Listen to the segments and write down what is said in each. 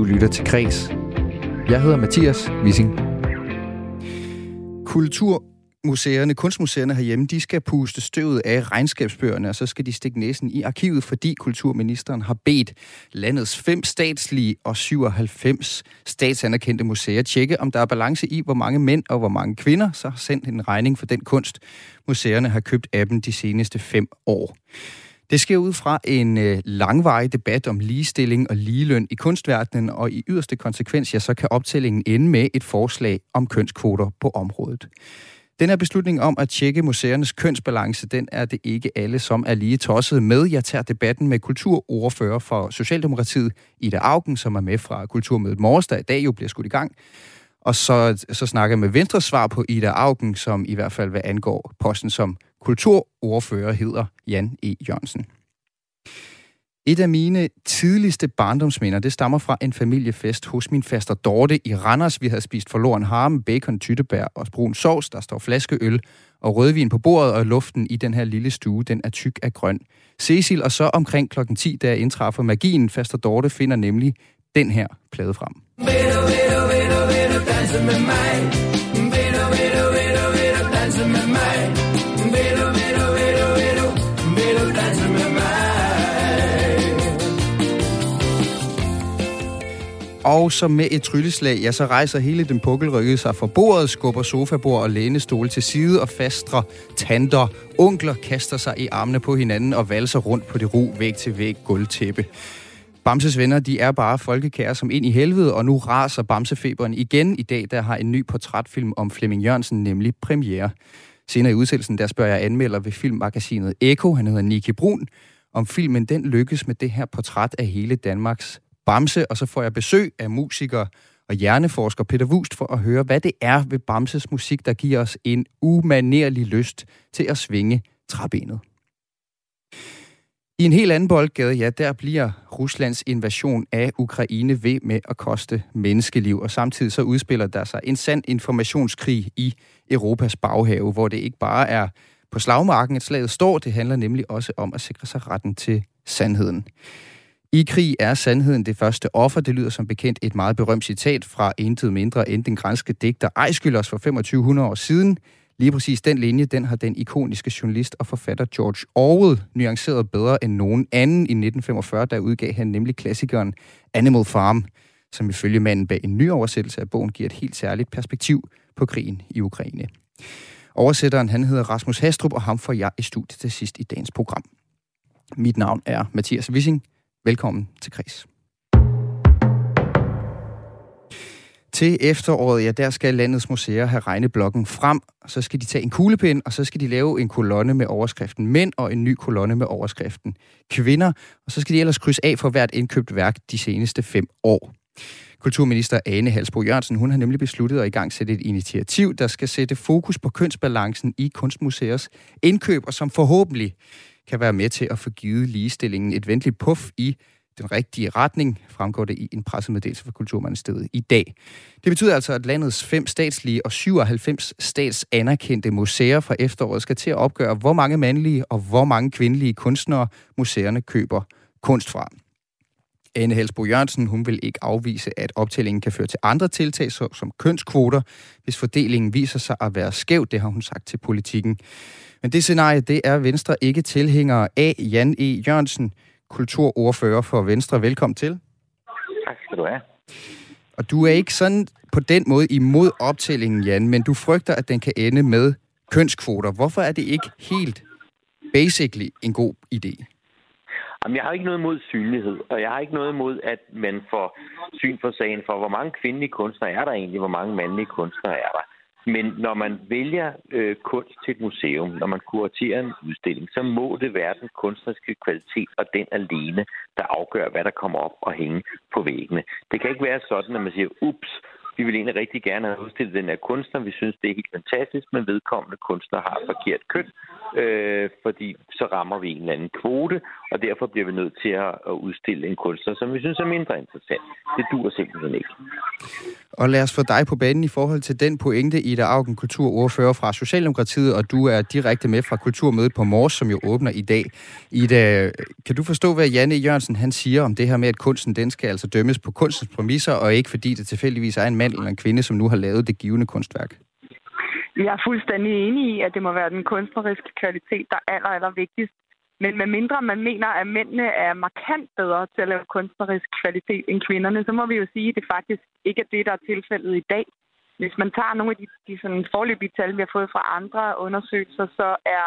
Du lytter til Kres. Jeg hedder Mathias Wissing. Kulturmuseerne, kunstmuseerne herhjemme, de skal puste støvet af regnskabsbøgerne, og så skal de stikke næsen i arkivet, fordi kulturministeren har bedt landets fem statslige og 97 statsanerkendte museer tjekke, om der er balance i, hvor mange mænd og hvor mange kvinder så har sendt en regning for den kunst, museerne har købt af dem de seneste fem år. Det sker ud fra en øh, langvarig debat om ligestilling og ligeløn i kunstverdenen, og i yderste konsekvens, ja, så kan optællingen ende med et forslag om kønskvoter på området. Den her beslutning om at tjekke museernes kønsbalance, den er det ikke alle, som er lige tosset med. Jeg tager debatten med kulturordfører for Socialdemokratiet, Ida Augen, som er med fra Kulturmødet Morges, der i dag jo bliver skudt i gang. Og så, så snakker jeg med Venstres svar på Ida Augen, som i hvert fald hvad angår posten som kulturordfører, hedder Jan E. Jørgensen. Et af mine tidligste barndomsminder, det stammer fra en familiefest hos min faster Dorte i Randers. Vi havde spist forloren harme, bacon, tyttebær og brun sovs. Der står flaskeøl og rødvin på bordet, og luften i den her lille stue, den er tyk af grøn. Cecil, og så omkring klokken 10, da jeg indtræffer magien, faster Dorte finder nemlig den her plade frem. Vil du, vil du, vil du, vil du danse med mig? Og så med et trylleslag, ja, så rejser hele den pukkelrygge sig fra bordet, skubber sofabord og lænestol til side og fastre tanter. Onkler kaster sig i armene på hinanden og valser rundt på det ro væg til væg gulvtæppe. Bamses venner, de er bare folkekære som ind i helvede, og nu raser Bamsefeberen igen. I dag der har en ny portrætfilm om Flemming Jørgensen nemlig premiere. Senere i udsendelsen, der spørger jeg anmelder ved filmmagasinet Eko, han hedder Niki Brun, om filmen den lykkes med det her portræt af hele Danmarks Bamse, og så får jeg besøg af musiker og hjerneforsker Peter Wust for at høre, hvad det er ved Bamses musik, der giver os en umanerlig lyst til at svinge træbenet. I en helt anden boldgade, ja, der bliver Ruslands invasion af Ukraine ved med at koste menneskeliv, og samtidig så udspiller der sig en sand informationskrig i Europas baghave, hvor det ikke bare er på slagmarken, et slaget står, det handler nemlig også om at sikre sig retten til sandheden. I krig er sandheden det første offer. Det lyder som bekendt et meget berømt citat fra intet mindre end den grænske digter Ejskylders for 2500 år siden. Lige præcis den linje, den har den ikoniske journalist og forfatter George Orwell nuanceret bedre end nogen anden i 1945, der udgav han nemlig klassikeren Animal Farm, som ifølge manden bag en ny oversættelse af bogen giver et helt særligt perspektiv på krigen i Ukraine. Oversætteren han hedder Rasmus Hastrup, og ham får jeg i studiet til sidst i dagens program. Mit navn er Mathias Wissing. Velkommen til Kris. Til efteråret, ja, der skal landets museer have regneblokken frem, så skal de tage en kuglepind, og så skal de lave en kolonne med overskriften mænd, og en ny kolonne med overskriften kvinder, og så skal de ellers krydse af for hvert indkøbt værk de seneste fem år. Kulturminister Ane Halsbro Jørgensen, hun har nemlig besluttet at i gang sætte et initiativ, der skal sætte fokus på kønsbalancen i kunstmuseers indkøb, og som forhåbentlig kan være med til at få givet ligestillingen et venligt puff i den rigtige retning, fremgår det i en pressemeddelelse fra Kulturministeriet i dag. Det betyder altså, at landets fem statslige og 97 statsanerkendte museer fra efteråret skal til at opgøre, hvor mange mandlige og hvor mange kvindelige kunstnere museerne køber kunst fra. Anne Helsbo Jørgensen, hun vil ikke afvise, at optællingen kan føre til andre tiltag, som kønskvoter, hvis fordelingen viser sig at være skæv. Det har hun sagt til politikken. Men det scenarie, det er Venstre ikke tilhængere af. Jan E. Jørgensen, kulturordfører for Venstre. Velkommen til. Tak skal du have. Og du er ikke sådan på den måde imod optællingen, Jan, men du frygter, at den kan ende med kønskvoter. Hvorfor er det ikke helt basically en god idé? Jamen, jeg har ikke noget imod synlighed, og jeg har ikke noget imod, at man får syn for sagen for, hvor mange kvindelige kunstnere er der egentlig, hvor mange mandlige kunstnere er der. Men når man vælger øh, kunst til et museum, når man kuraterer en udstilling, så må det være den kunstneriske kvalitet og den alene, der afgør, hvad der kommer op og hænge på væggene. Det kan ikke være sådan, at man siger, ups, vi vil egentlig rigtig gerne have udstillet den her kunstner. Vi synes, det er helt fantastisk, men vedkommende kunstner har forkert køn, øh, fordi så rammer vi en eller anden kvote, og derfor bliver vi nødt til at, at udstille en kunstner, som vi synes er mindre interessant. Det dur simpelthen ikke. Og lad os få dig på banen i forhold til den pointe, Ida Augen, kulturordfører fra Socialdemokratiet, og du er direkte med fra Kulturmødet på Mors, som jo åbner i dag. Ida, kan du forstå, hvad Janne Jørgensen han siger om det her med, at kunsten den skal altså dømmes på kunstens præmisser, og ikke fordi det tilfældigvis er en mand eller en kvinde, som nu har lavet det givende kunstværk? Jeg er fuldstændig enig i, at det må være den kunstneriske kvalitet, der er aller, aller vigtigst. Men med mindre man mener, at mændene er markant bedre til at lave kunstnerisk kvalitet end kvinderne, så må vi jo sige, at det faktisk ikke er det, der er tilfældet i dag. Hvis man tager nogle af de, de sådan forløbige tal, vi har fået fra andre undersøgelser, så er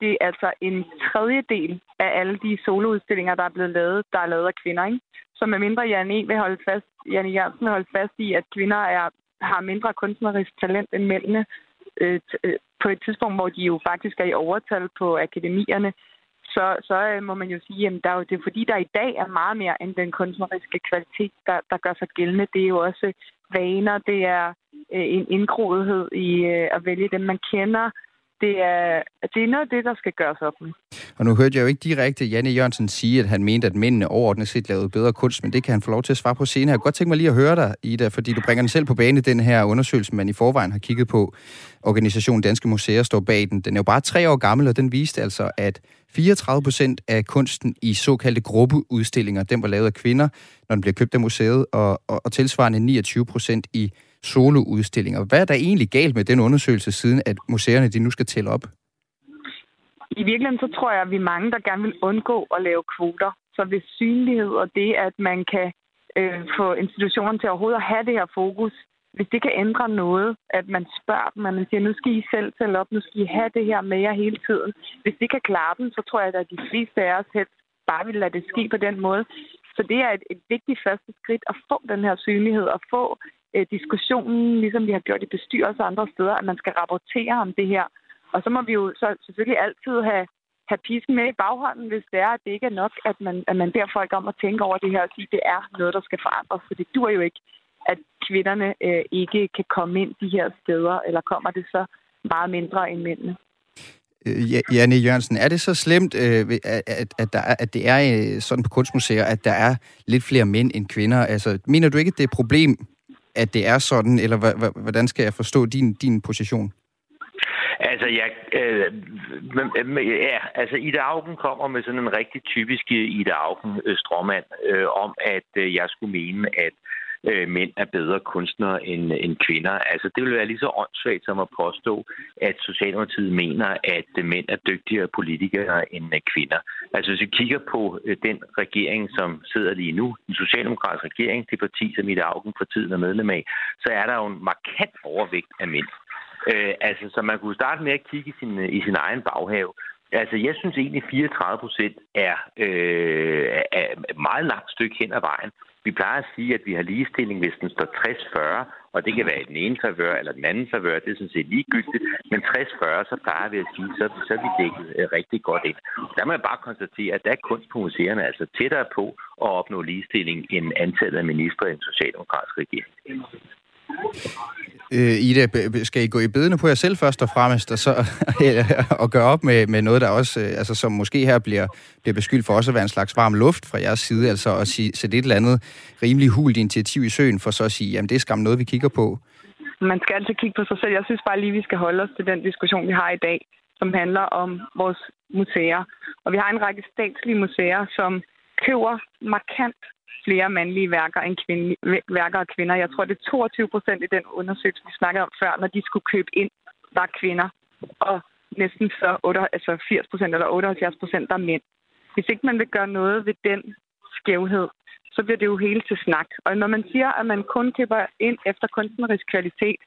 det altså en tredjedel af alle de soloudstillinger, der er blevet lavet, der er lavet af kvinder. Ikke? Så med mindre Janne, e. vil holde fast, Janne Jørgensen vil holde fast i, at kvinder er, har mindre kunstnerisk talent end mændene, øh, øh, på et tidspunkt, hvor de jo faktisk er i overtal på akademierne, så, så øh, må man jo sige, at der er jo, det er fordi, der i dag er meget mere end den kunstneriske kvalitet, der, der gør sig gældende. Det er jo også vaner, det er øh, en indgroethed i øh, at vælge dem, man kender, det er, det er noget af det, der skal gøres op med. Og nu hørte jeg jo ikke direkte Janne Jørgensen sige, at han mente, at mændene overordnet set lavede bedre kunst, men det kan han få lov til at svare på senere. Jeg kunne godt tænke mig lige at høre dig, Ida, fordi du bringer den selv på banen, den her undersøgelse, man i forvejen har kigget på. Organisationen Danske Museer står bag den. Den er jo bare tre år gammel, og den viste altså, at 34 procent af kunsten i såkaldte gruppeudstillinger, den var lavet af kvinder, når den bliver købt af museet, og, og, og tilsvarende 29 procent i soloudstillinger. Hvad er der egentlig galt med den undersøgelse, siden at museerne de nu skal tælle op? I virkeligheden så tror jeg, at vi er mange, der gerne vil undgå at lave kvoter. Så hvis synlighed og det, at man kan øh, få institutionerne til overhovedet at have det her fokus, hvis det kan ændre noget, at man spørger dem, at man siger, nu skal I selv tælle op, nu skal I have det her med jer hele tiden. Hvis det kan klare dem, så tror jeg, at de fleste af os helst bare vil lade det ske på den måde. Så det er et, et vigtigt første skridt at få den her synlighed og få øh, diskussionen, ligesom vi har gjort i bestyrelser og andre steder, at man skal rapportere om det her. Og så må vi jo så selvfølgelig altid have, have pisken med i baghånden, hvis det er, at det ikke er nok, at man, at man beder folk om at tænke over det her og sige, at det er noget, der skal forandres. For det dur jo ikke, at kvinderne øh, ikke kan komme ind de her steder, eller kommer det så meget mindre end mændene. Øh, Janne Jørgensen, er det så slemt, øh, at, at, der er, at det er øh, sådan på kunstmuseer, at der er lidt flere mænd end kvinder? Altså, mener du ikke, at det er et problem, at det er sådan, eller hvordan skal jeg forstå din, din position? Altså, ja, øh, ja, altså Ida Augen kommer med sådan en rigtig typisk øh, Ida Augen øh, stråmand øh, om, at øh, jeg skulle mene, at øh, mænd er bedre kunstnere end, end kvinder. Altså, det vil være lige så åndssvagt som at påstå, at Socialdemokratiet mener, at mænd er dygtigere politikere end øh, kvinder. Altså, hvis vi kigger på øh, den regering, som sidder lige nu, den socialdemokratiske regering, det parti, som Ida Augen for tiden er medlem af, så er der jo en markant overvægt af mænd. Øh, altså, så man kunne starte med at kigge i sin, øh, i sin egen baghave. Altså, jeg synes egentlig, 34 procent er, øh, er et meget langt stykke hen ad vejen. Vi plejer at sige, at vi har ligestilling, hvis den står 60-40, og det kan være i den ene favør eller den anden favør, det er sådan set ligegyldigt. Men 60-40, så plejer vi at sige, så, så er vi dækket øh, rigtig godt ind. Der må jeg bare konstatere, at der er kunst på museerne altså tættere på at opnå ligestilling end antallet af ministre i en socialdemokratisk regering. Øh, Ida, skal I gå i bedene på jer selv først og fremmest, og, så, og gøre op med, med noget, der også, øh, altså, som måske her bliver, bliver beskyldt for også at være en slags varm luft fra jeres side, altså at sige, sætte et eller andet rimelig hult initiativ i søen, for så at sige, jamen det er skam noget, vi kigger på? Man skal altid kigge på sig selv. Jeg synes bare lige, vi skal holde os til den diskussion, vi har i dag, som handler om vores museer. Og vi har en række statslige museer, som køber markant flere mandlige værker end kvinde, værker og kvinder. Jeg tror, det er 22 procent i den undersøgelse, vi snakkede om før, når de skulle købe ind, var kvinder. Og næsten så 8, altså 80 procent eller 78 procent er mænd. Hvis ikke man vil gøre noget ved den skævhed, så bliver det jo hele til snak. Og når man siger, at man kun køber ind efter kunstnerisk kvalitet,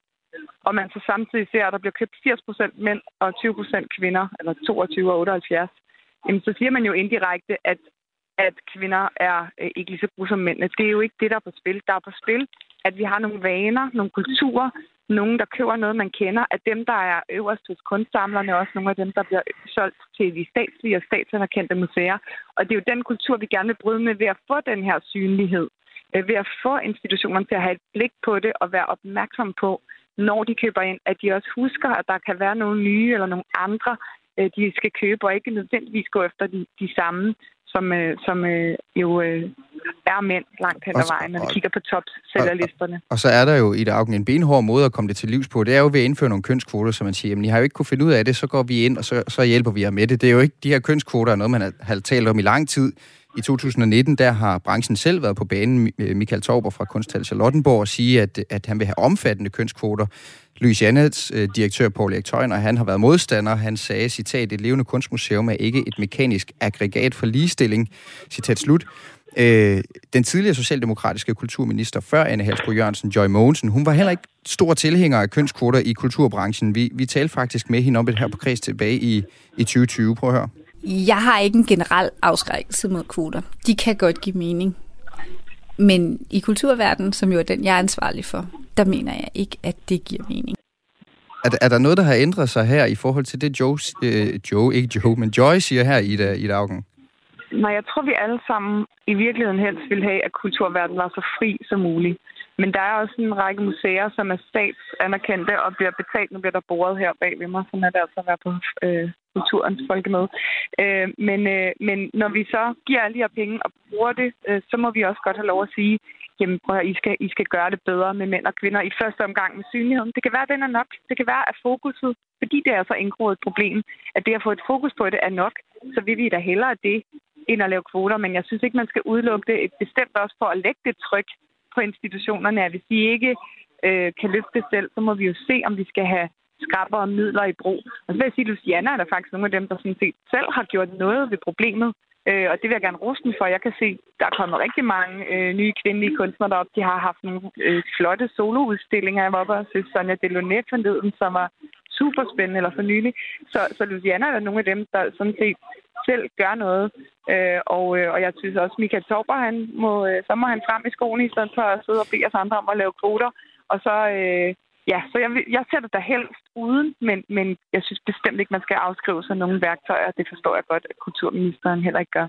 og man så samtidig ser, at der bliver købt 80 procent mænd og 20 procent kvinder, eller 22 og 78, jamen så siger man jo indirekte, at at kvinder er øh, ikke lige så gode som mændene. Det er jo ikke det, der er på spil. Der er på spil, at vi har nogle vaner, nogle kulturer, nogen, der køber noget, man kender, at dem, der er øverst hos kunstsamlerne, også nogle af dem, der bliver solgt til de statslige og statsanerkendte museer. Og det er jo den kultur, vi gerne vil bryde med ved at få den her synlighed. Øh, ved at få institutionerne til at have et blik på det og være opmærksom på, når de køber ind, at de også husker, at der kan være nogle nye eller nogle andre, øh, de skal købe, og ikke nødvendigvis gå efter de, de samme som, øh, som øh, jo øh, er mænd langt hen ad vejen, når vi kigger på topsælgerlisterne. Og, og, og så er der jo i dag en benhård måde at komme det til livs på. Det er jo ved at indføre nogle kønskvoter, så man siger, jamen I har jo ikke kunne finde ud af det, så går vi ind, og så, så hjælper vi jer med det. Det er jo ikke de her kønskvoter, noget man har, har talt om i lang tid. I 2019, der har branchen selv været på banen, øh, Michael Tauber fra Kunsthal Charlottenborg, og sige, at, at han vil have omfattende kønskvoter. Louis Jannets øh, direktør Paul Erik og han har været modstander. Han sagde, citat, et levende kunstmuseum er ikke et mekanisk aggregat for ligestilling. Citat slut. Øh, den tidligere socialdemokratiske kulturminister før Anne Halsbro Jørgensen, Joy Mogensen, hun var heller ikke stor tilhænger af kønskvoter i kulturbranchen. Vi, vi talte faktisk med hende om det her på kreds tilbage i, i 2020. Prøv at høre. Jeg har ikke en generel afskrækkelse mod kvoter. De kan godt give mening. Men i kulturverdenen, som jo er den, jeg er ansvarlig for, der mener jeg ikke, at det giver mening. Er, er der noget, der har ændret sig her i forhold til det, Joe, øh, Joe ikke Joe, men Joy siger her i, i dagen? Nej, jeg tror, vi alle sammen i virkeligheden helst vil have, at kulturverdenen var så fri som muligt. Men der er også en række museer, som er statsanerkendte og bliver betalt. Nu bliver der boret her bag ved mig, sådan er det altså at være på øh, kulturens folkemøde. Øh, men, øh, men når vi så giver alle de her penge og bruger det, øh, så må vi også godt have lov at sige, jamen prøv at I skal, I skal gøre det bedre med mænd og kvinder i første omgang med synligheden. Det kan være, at den er nok. Det kan være, at fokuset, fordi det er så indgroet et problem, at det at få et fokus på det er nok, så vil vi da hellere det, end at lave kvoter. Men jeg synes ikke, man skal udelukke det et bestemt også for at lægge det tryk på institutionerne, at hvis de ikke øh, kan løfte det selv, så må vi jo se, om vi skal have skrappere midler i brug. Og så vil jeg sige, at Luciana er der faktisk nogle af dem, der sådan set selv har gjort noget ved problemet. Øh, og det vil jeg gerne rose dem for. Jeg kan se, der er kommet rigtig mange øh, nye kvindelige kunstnere derop. De har haft nogle øh, flotte soloudstillinger. Jeg var oppe og se Sonja Delonet forleden, som var super spændende eller for nylig. Så, så Luciana er nogle af dem, der sådan set selv gør noget. Øh, og, øh, og jeg synes også, Michael Tauber, han må, øh, så må han frem i skoene i stedet for at sidde og bede os andre om at lave kvoter. Og så, øh, ja, så jeg, jeg ser det da helst uden, men, men jeg synes bestemt ikke, man skal afskrive sig nogle værktøjer. Det forstår jeg godt, at kulturministeren heller ikke gør.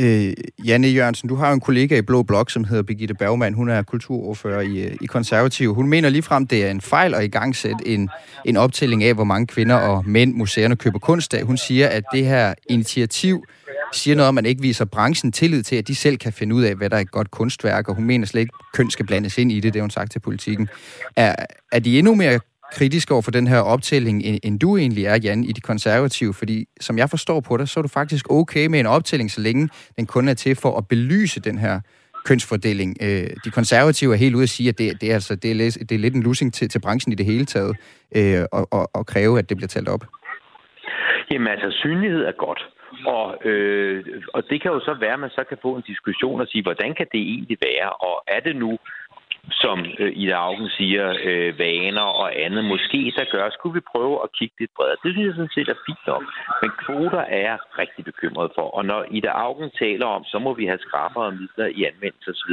Øh, Janne Jørgensen, du har jo en kollega i Blå Blok, som hedder Birgitte Bergmann. Hun er kulturordfører i, øh, i Konservativ. Hun mener ligefrem, det er en fejl at i gang sætte en, en optælling af, hvor mange kvinder og mænd museerne køber kunst af. Hun siger, at det her initiativ siger noget om, at man ikke viser branchen tillid til, at de selv kan finde ud af, hvad der er et godt kunstværk, og hun mener slet ikke, at køn skal blandes ind i det, det har hun sagt til politikken. Er, er de endnu mere kritisk over for den her optælling, end du egentlig er, Jan, i de konservative? Fordi som jeg forstår på dig, så er du faktisk okay med en optælling, så længe den kun er til for at belyse den her kønsfordeling. Øh, de konservative er helt ude at sige, at det, det, er, altså, det, er, lidt, det er lidt en losing til, til branchen i det hele taget, øh, og, og, og kræve, at det bliver talt op. Jamen altså, synlighed er godt. Og, øh, og det kan jo så være, at man så kan få en diskussion og sige, hvordan kan det egentlig være? Og er det nu som øh, Ida Augen siger, øh, vaner og andet, måske der gør, skulle vi prøve at kigge lidt bredere. Det synes jeg sådan set er fint nok. Men kvoter er jeg rigtig bekymret for. Og når Ida Augen taler om, så må vi have skrappere midler i anvendelse osv.,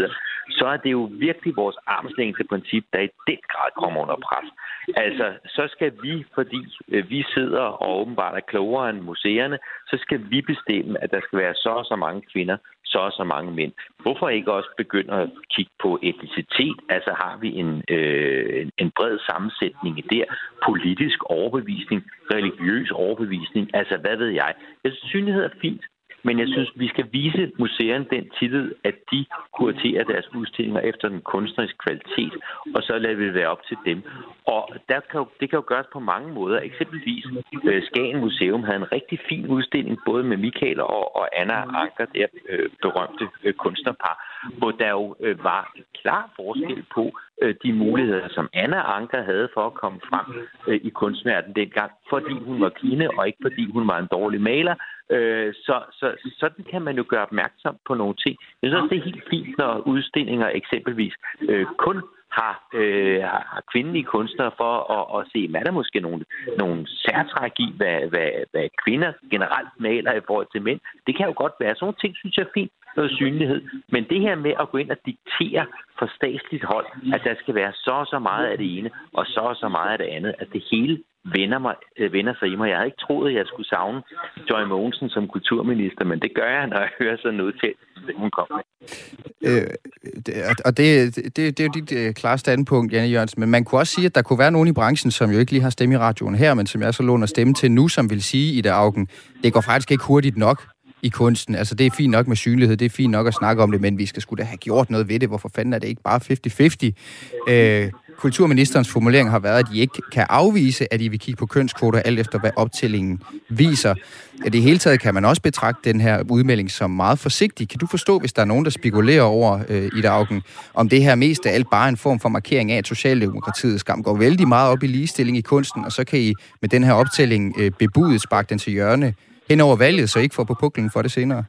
så er det jo virkelig vores armslængdeprincip, der i den grad kommer under pres. Altså, så skal vi, fordi øh, vi sidder og åbenbart er klogere end museerne, så skal vi bestemme, at der skal være så og så mange kvinder, så og så mange mænd. Hvorfor ikke også begynde at kigge på etnicitet? Altså har vi en, øh, en bred sammensætning der, politisk overbevisning, religiøs overbevisning, altså hvad ved jeg. Jeg synes, synlighed er fint, men jeg synes, vi skal vise museerne den tillid, at de kuraterer deres udstillinger efter den kunstneriske kvalitet, og så lader vi det være op til dem. Og der kan jo, det kan jo gøres på mange måder. Eksempelvis øh, Skagen Museum havde en rigtig fin udstilling, både med Michael og, og Anna Anker, der øh, berømte øh, kunstnerpar, hvor der jo øh, var klar forskel på øh, de muligheder, som Anna Anker havde for at komme frem øh, i kunstverdenen dengang, fordi hun var kvinde, og ikke fordi hun var en dårlig maler. Øh, så, så sådan kan man jo gøre opmærksom på nogle ting. Jeg synes også, det er helt fint, når udstillinger eksempelvis øh, kun har, øh, har kvindelige kunstnere for at, at se, er der måske nogle, nogle særtræk i, hvad, hvad, hvad kvinder generelt maler i forhold til mænd. Det kan jo godt være. Sådan nogle ting synes jeg er fint, noget synlighed. Men det her med at gå ind og diktere for statsligt hold, at der skal være så og så meget af det ene, og så og så meget af det andet, at det hele vender, mig, øh, vender sig i mig. Jeg havde ikke troet, at jeg skulle savne Joy Mogensen som kulturminister, men det gør jeg, når jeg hører sådan noget til, hun kom med. Øh, og det, det, det er jo dit øh, klare standpunkt, Janne Jørgensen, men man kunne også sige, at der kunne være nogen i branchen, som jo ikke lige har stemme i radioen her, men som jeg så låner stemme til nu, som vil sige i det augen, det går faktisk ikke hurtigt nok i kunsten. Altså, det er fint nok med synlighed, det er fint nok at snakke om det, men vi skal skulle da have gjort noget ved det. Hvorfor fanden er det ikke bare 50-50? Øh, kulturministerens formulering har været, at I ikke kan afvise, at I vil kigge på kønskvoter, alt efter hvad optællingen viser. I det hele taget kan man også betragte den her udmelding som meget forsigtig. Kan du forstå, hvis der er nogen, der spekulerer over øh, i dagen, om det her mest af alt bare er en form for markering af, at Socialdemokratiet skam går vældig meget op i ligestilling i kunsten, og så kan I med den her optælling øh, bebudet sparke den til hjørne hen over valget, så I ikke får på puklen for det senere?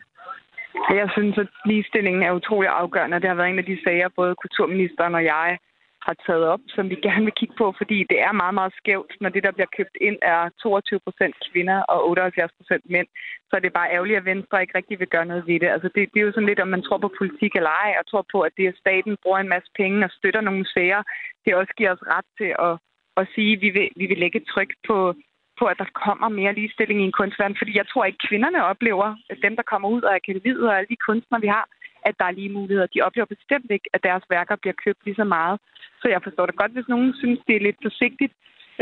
Jeg synes, at ligestillingen er utrolig afgørende. Det har været en af de sager, både kulturministeren og jeg har taget op, som vi gerne vil kigge på, fordi det er meget, meget skævt, når det, der bliver købt ind, er 22 procent kvinder og 78 procent mænd. Så er det bare ærgerligt, at Venstre ikke rigtig vil gøre noget ved det. Altså det, det er jo sådan lidt, om man tror på politik eller ej, og tror på, at det, at staten bruger en masse penge og støtter nogle museer, det også giver os ret til at, at sige, at vi vil, vi vil lægge tryk på, på, at der kommer mere ligestilling i en kunstverden. Fordi jeg tror ikke, kvinderne oplever, at dem, der kommer ud af akademiet og alle de kunstnere, vi har, at der er lige muligheder. De oplever bestemt ikke, at deres værker bliver købt lige så meget. Så jeg forstår det godt, hvis nogen synes, det er lidt forsigtigt.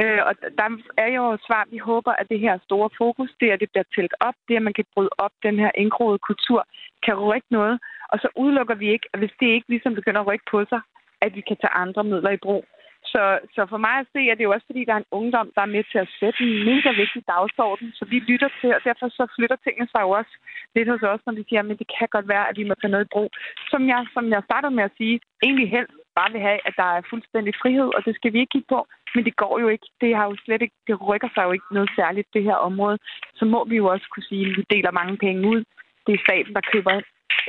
Øh, og der er jo et svar, vi håber, at det her store fokus, det er, at det bliver talt op, det er, at man kan bryde op den her indgroede kultur, kan rykke noget. Og så udelukker vi ikke, at hvis det ikke ligesom begynder at rykke på sig, at vi kan tage andre midler i brug. Så, så for mig at se, at det jo også, fordi der er en ungdom, der er med til at sætte en mega vigtig dagsorden, så vi lytter til, og derfor så flytter tingene sig jo også lidt hos os, når vi siger, at det kan godt være, at vi må tage noget i brug. Som jeg, som jeg startede med at sige, egentlig helst bare vil have, at der er fuldstændig frihed, og det skal vi ikke kigge på. Men det går jo ikke. Det har jo slet ikke, det rykker sig jo ikke noget særligt, det her område. Så må vi jo også kunne sige, at vi deler mange penge ud. Det er staten, der køber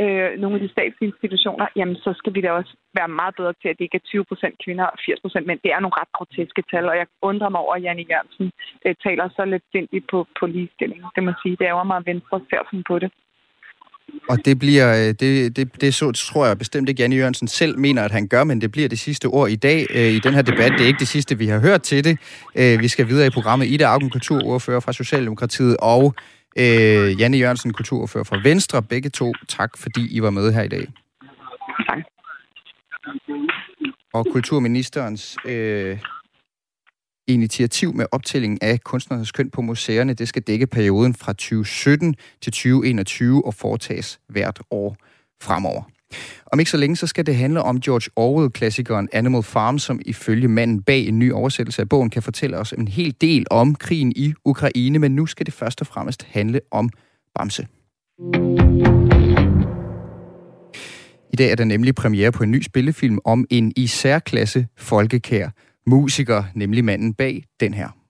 øh, nogle af de statslige institutioner, jamen så skal vi da også være meget bedre til, at det ikke er 20 procent kvinder og 80 procent mænd. Det er nogle ret groteske tal, og jeg undrer mig over, at Janne Jørgensen øh, taler så lidt sindigt på, på ligestilling. Det må sige, det er jo meget, at Venstre ser sådan på det. Og det bliver, øh, det, det, det så, tror jeg bestemt ikke, Janne Jørgensen selv mener, at han gør, men det bliver det sidste ord i dag øh, i den her debat. Det er ikke det sidste, vi har hørt til det. Øh, vi skal videre i programmet. Ida Augen, kulturordfører fra Socialdemokratiet, og øh, Janne Jørgensen, kulturordfører fra Venstre. Begge to, tak fordi I var med her i dag. Tak. Og kulturministerens øh, initiativ med optælling af kunstnernes køn på museerne, det skal dække perioden fra 2017 til 2021 og foretages hvert år fremover. Om ikke så længe, så skal det handle om George Orwell-klassikeren Animal Farm, som ifølge manden bag en ny oversættelse af bogen kan fortælle os en hel del om krigen i Ukraine, men nu skal det først og fremmest handle om Bamse. I dag er der nemlig premiere på en ny spillefilm om en i særklasse folkekær musiker, nemlig manden bag den her.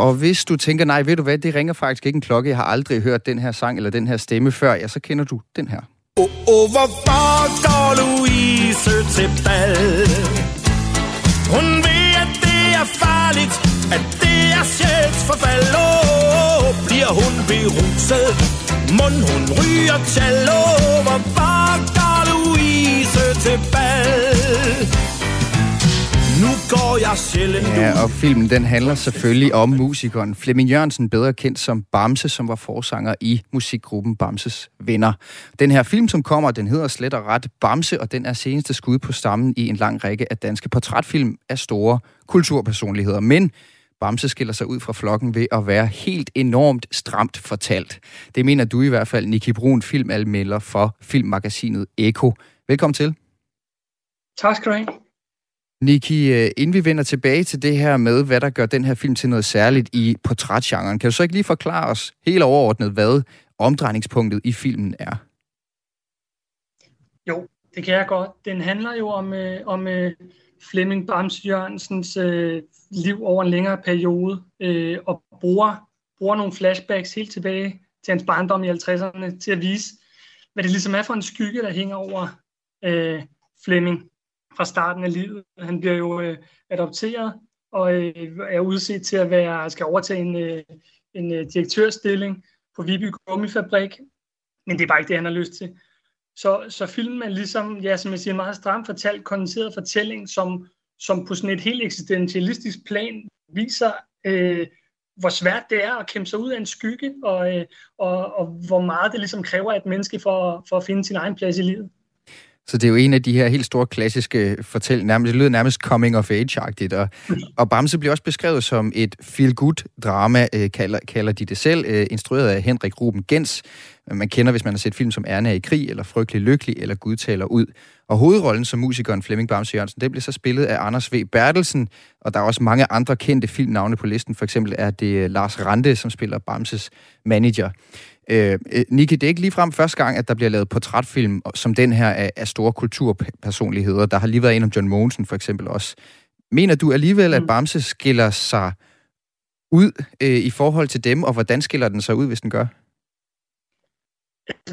Og hvis du tænker, nej, ved du hvad, det ringer faktisk ikke en klokke, jeg har aldrig hørt den her sang eller den her stemme før, ja, så kender du den her. Oh, oh, hvorfor går Louise til bal? Hun ved, at det er farligt, at det er sjælsforfald. Oh, bliver hun beruset? Mund hun ryger cello? Hvorfor går Louise til bal? Går jeg sjældent Ja, og filmen den handler selvfølgelig om musikeren Flemming Jørgensen, bedre kendt som Bamse, som var forsanger i musikgruppen Bamses Venner. Den her film, som kommer, den hedder slet og ret Bamse, og den er seneste skud på stammen i en lang række af danske portrætfilm af store kulturpersonligheder. Men Bamse skiller sig ud fra flokken ved at være helt enormt stramt fortalt. Det mener du i hvert fald, Niki Brun, filmalmelder for filmmagasinet Eko. Velkommen til. Tak skal du have. Niki, øh, inden vi vender tilbage til det her med, hvad der gør den her film til noget særligt i portrætgenren, kan du så ikke lige forklare os helt overordnet, hvad omdrejningspunktet i filmen er? Jo, det kan jeg godt. Den handler jo om, øh, om øh, Flemming Bams Jørgensens øh, liv over en længere periode, øh, og bruger, bruger nogle flashbacks helt tilbage til hans barndom i 50'erne til at vise, hvad det ligesom er for en skygge, der hænger over øh, Flemming fra starten af livet. Han bliver jo øh, adopteret og øh, er udset til at være, skal overtage en, øh, en øh, direktørstilling på Viby Gummifabrik, men det er bare ikke det, han har lyst til. Så, så filmen er ligesom, ja, som jeg siger, meget stramt fortalt, kondenseret fortælling, som, som på sådan et helt eksistentialistisk plan viser, øh, hvor svært det er at kæmpe sig ud af en skygge, og, øh, og, og hvor meget det ligesom kræver af et menneske for, for at finde sin egen plads i livet. Så det er jo en af de her helt store klassiske fortæl, nærmest, det lyder nærmest coming of age-agtigt, og, og Bamse bliver også beskrevet som et feel-good-drama, øh, kalder, kalder de det selv, øh, instrueret af Henrik Ruben Gens. Man kender, hvis man har set film som Erna i krig, eller Frygtelig Lykkelig, eller Gud taler ud. Og hovedrollen som musikeren Flemming Bamse Jørgensen, det bliver så spillet af Anders V. Bertelsen, og der er også mange andre kendte filmnavne på listen. For eksempel er det øh, Lars Rante, som spiller Bamses manager. Øh, øh, Niki, det er ikke ligefrem første gang, at der bliver lavet portrætfilm som den her af, af store kulturpersonligheder. Der har lige været en om John Mogensen for eksempel også. Mener du alligevel, at mm. Bamse skiller sig ud øh, i forhold til dem, og hvordan skiller den sig ud, hvis den gør?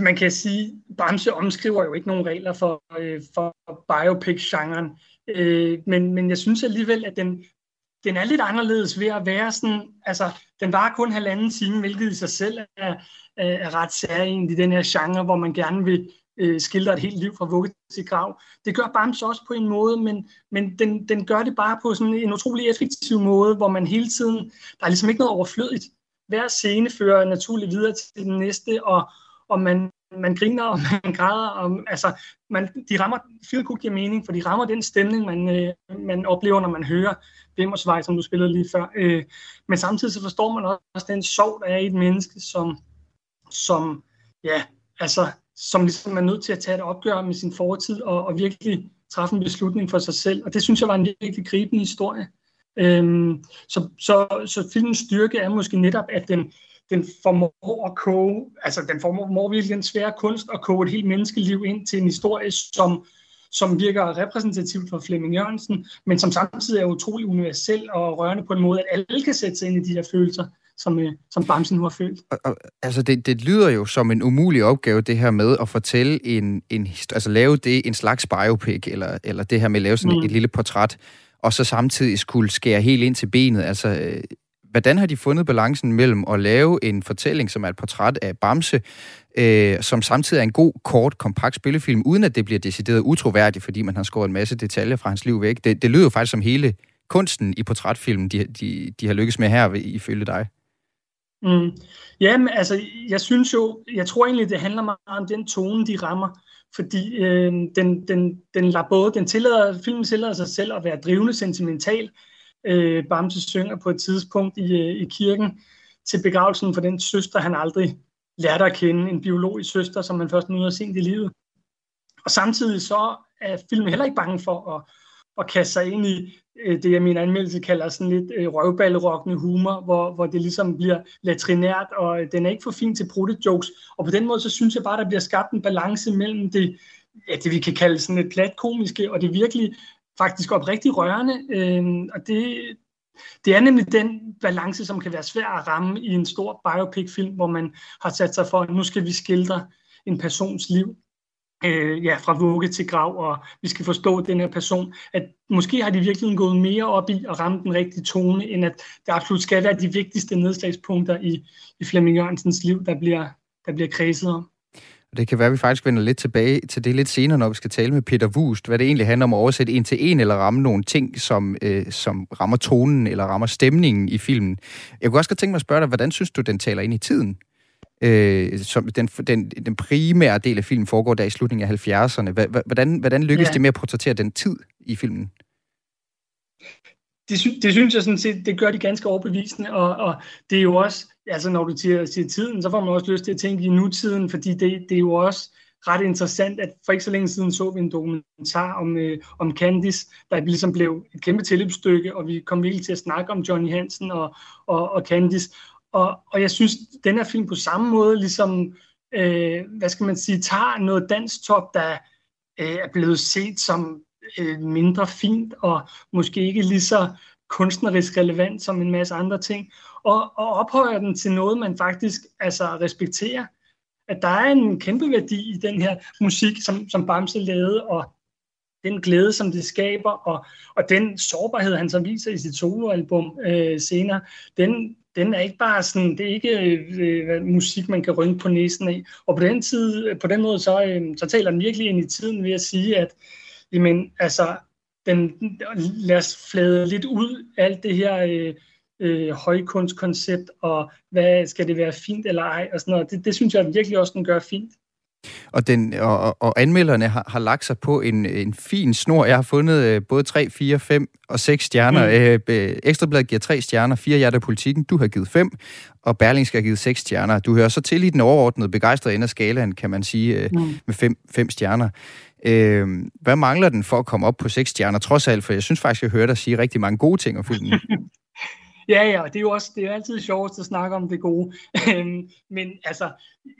Man kan sige, at Bamse omskriver jo ikke nogen regler for, øh, for biopic-genren. Øh, men, men jeg synes alligevel, at den, den er lidt anderledes ved at være sådan, altså, den var kun halvanden time, hvilket i sig selv er, er ret særligt i den her genre, hvor man gerne vil øh, skildre et helt liv fra vugge til grav. Det gør Bams også på en måde, men, men den, den gør det bare på sådan en utrolig effektiv måde, hvor man hele tiden, der er ligesom ikke noget overflødigt. Hver scene fører naturligt videre til den næste, og, og man, man griner, og man græder. Og, altså, man, de rammer, feel good giver mening, for de rammer den stemning, man, øh, man oplever, når man hører Vimmersvej, som du spillede lige før. Øh, men samtidig så forstår man også den sorg, der er i et menneske, som, som, ja, altså, som ligesom er nødt til at tage et opgør med sin fortid og, og virkelig træffe en beslutning for sig selv. Og det synes jeg var en virkelig gribende historie. Øhm, så, så, så filmens styrke er måske netop, at den, den formår at koge, altså den formår virkelig en svær kunst at koge et helt menneskeliv ind til en historie, som, som virker repræsentativt for Flemming Jørgensen, men som samtidig er utrolig universel og rørende på en måde, at alle kan sætte sig ind i de her følelser som, øh, som Bamsen nu har følt. Og, og, altså, det, det lyder jo som en umulig opgave, det her med at fortælle en, en altså lave det en slags biopic, eller, eller det her med at lave sådan mm. et lille portræt, og så samtidig skulle skære helt ind til benet. Altså, øh, hvordan har de fundet balancen mellem at lave en fortælling, som er et portræt af Bamse, øh, som samtidig er en god, kort, kompakt spillefilm, uden at det bliver decideret utroværdigt, fordi man har skåret en masse detaljer fra hans liv væk. Det, det lyder jo faktisk som hele kunsten i portrætfilmen, de, de, de har lykkes med her, ifølge dig. Mm. Jamen, altså, jeg synes jo, jeg tror egentlig, det handler meget om den tone, de rammer. Fordi øh, den, den, den lader både, den tillader, filmen tillader sig selv at være drivende sentimental. Øh, Bamse synger på et tidspunkt i, øh, i kirken til begravelsen for den søster, han aldrig lærte at kende, en biologisk søster, som han først nu har set i livet. Og samtidig så er filmen heller ikke bange for at, at kaste sig ind i øh, det, jeg min anmeldelse kalder sådan lidt øh, røvballerokkende humor, hvor, hvor det ligesom bliver latrinært, og øh, den er ikke for fin til jokes. Og på den måde, så synes jeg bare, der bliver skabt en balance mellem det, ja, det vi kan kalde sådan et plat komiske, og det virkelig faktisk oprigtigt rørende. Øh, og det, det er nemlig den balance, som kan være svær at ramme i en stor biopic-film, hvor man har sat sig for, at nu skal vi skildre en persons liv øh, ja, fra vugge til grav, og vi skal forstå den her person, at måske har de virkelig gået mere op i at ramme den rigtige tone, end at det absolut skal være de vigtigste nedslagspunkter i, i Flemming Jørgensens liv, der bliver, der bliver kredset om. Det kan være, at vi faktisk vender lidt tilbage til det lidt senere, når vi skal tale med Peter Wust, hvad det egentlig handler om at oversætte en til en, eller ramme nogle ting, som, øh, som rammer tonen, eller rammer stemningen i filmen. Jeg kunne også godt tænke mig at spørge dig, hvordan synes du, den taler ind i tiden? øh, som den, den, den primære del af filmen foregår der i slutningen af 70'erne. Hvordan, hvordan lykkes ja. det med at portrættere den tid i filmen? Det, det synes jeg sådan set, det gør de ganske overbevisende, og, og det er jo også, altså når du siger, siger tiden, så får man også lyst til at tænke i nutiden, fordi det, det er jo også ret interessant, at for ikke så længe siden så vi en dokumentar om, øh, om Candice, der ligesom blev et kæmpe tilløbsstykke, og vi kom virkelig til at snakke om Johnny Hansen og, og, og Candice, og, og jeg synes, den her film på samme måde ligesom, øh, hvad skal man sige, tager noget dansk top, der øh, er blevet set som øh, mindre fint, og måske ikke lige så kunstnerisk relevant som en masse andre ting, og, og ophøjer den til noget, man faktisk altså, respekterer. At der er en kæmpe værdi i den her musik, som, som Bamse lavede, og den glæde, som det skaber, og, og den sårbarhed, han så viser i sit soloalbum øh, senere, den, den er ikke bare sådan, det er ikke øh, musik, man kan rynke på næsen af. Og på den, tid, på den måde, så, øh, så taler den virkelig ind i tiden ved at sige, at jamen, altså, den, lad os flade lidt ud alt det her øh, øh, højkunstkoncept, og hvad skal det være fint eller ej, og sådan noget. Det, det synes jeg virkelig også, den gør fint. Og, den, og, og anmelderne har, har lagt sig på en, en fin snor. Jeg har fundet øh, både 3, 4, 5 og 6 stjerner. Mm. Øh, Ekstrabladet giver 3 stjerner, 4 hjerter politikken. Du har givet 5, og Berlingske har givet 6 stjerner. Du hører så til i den overordnede begejstrede ende af skalaen, kan man sige, øh, mm. med 5, 5 stjerner. Øh, hvad mangler den for at komme op på seks stjerner, trods alt? For jeg synes faktisk, jeg hører dig sige rigtig mange gode ting om filmen. Ja, ja, det er jo også det er altid sjovt at snakke om det gode. Øhm, men altså,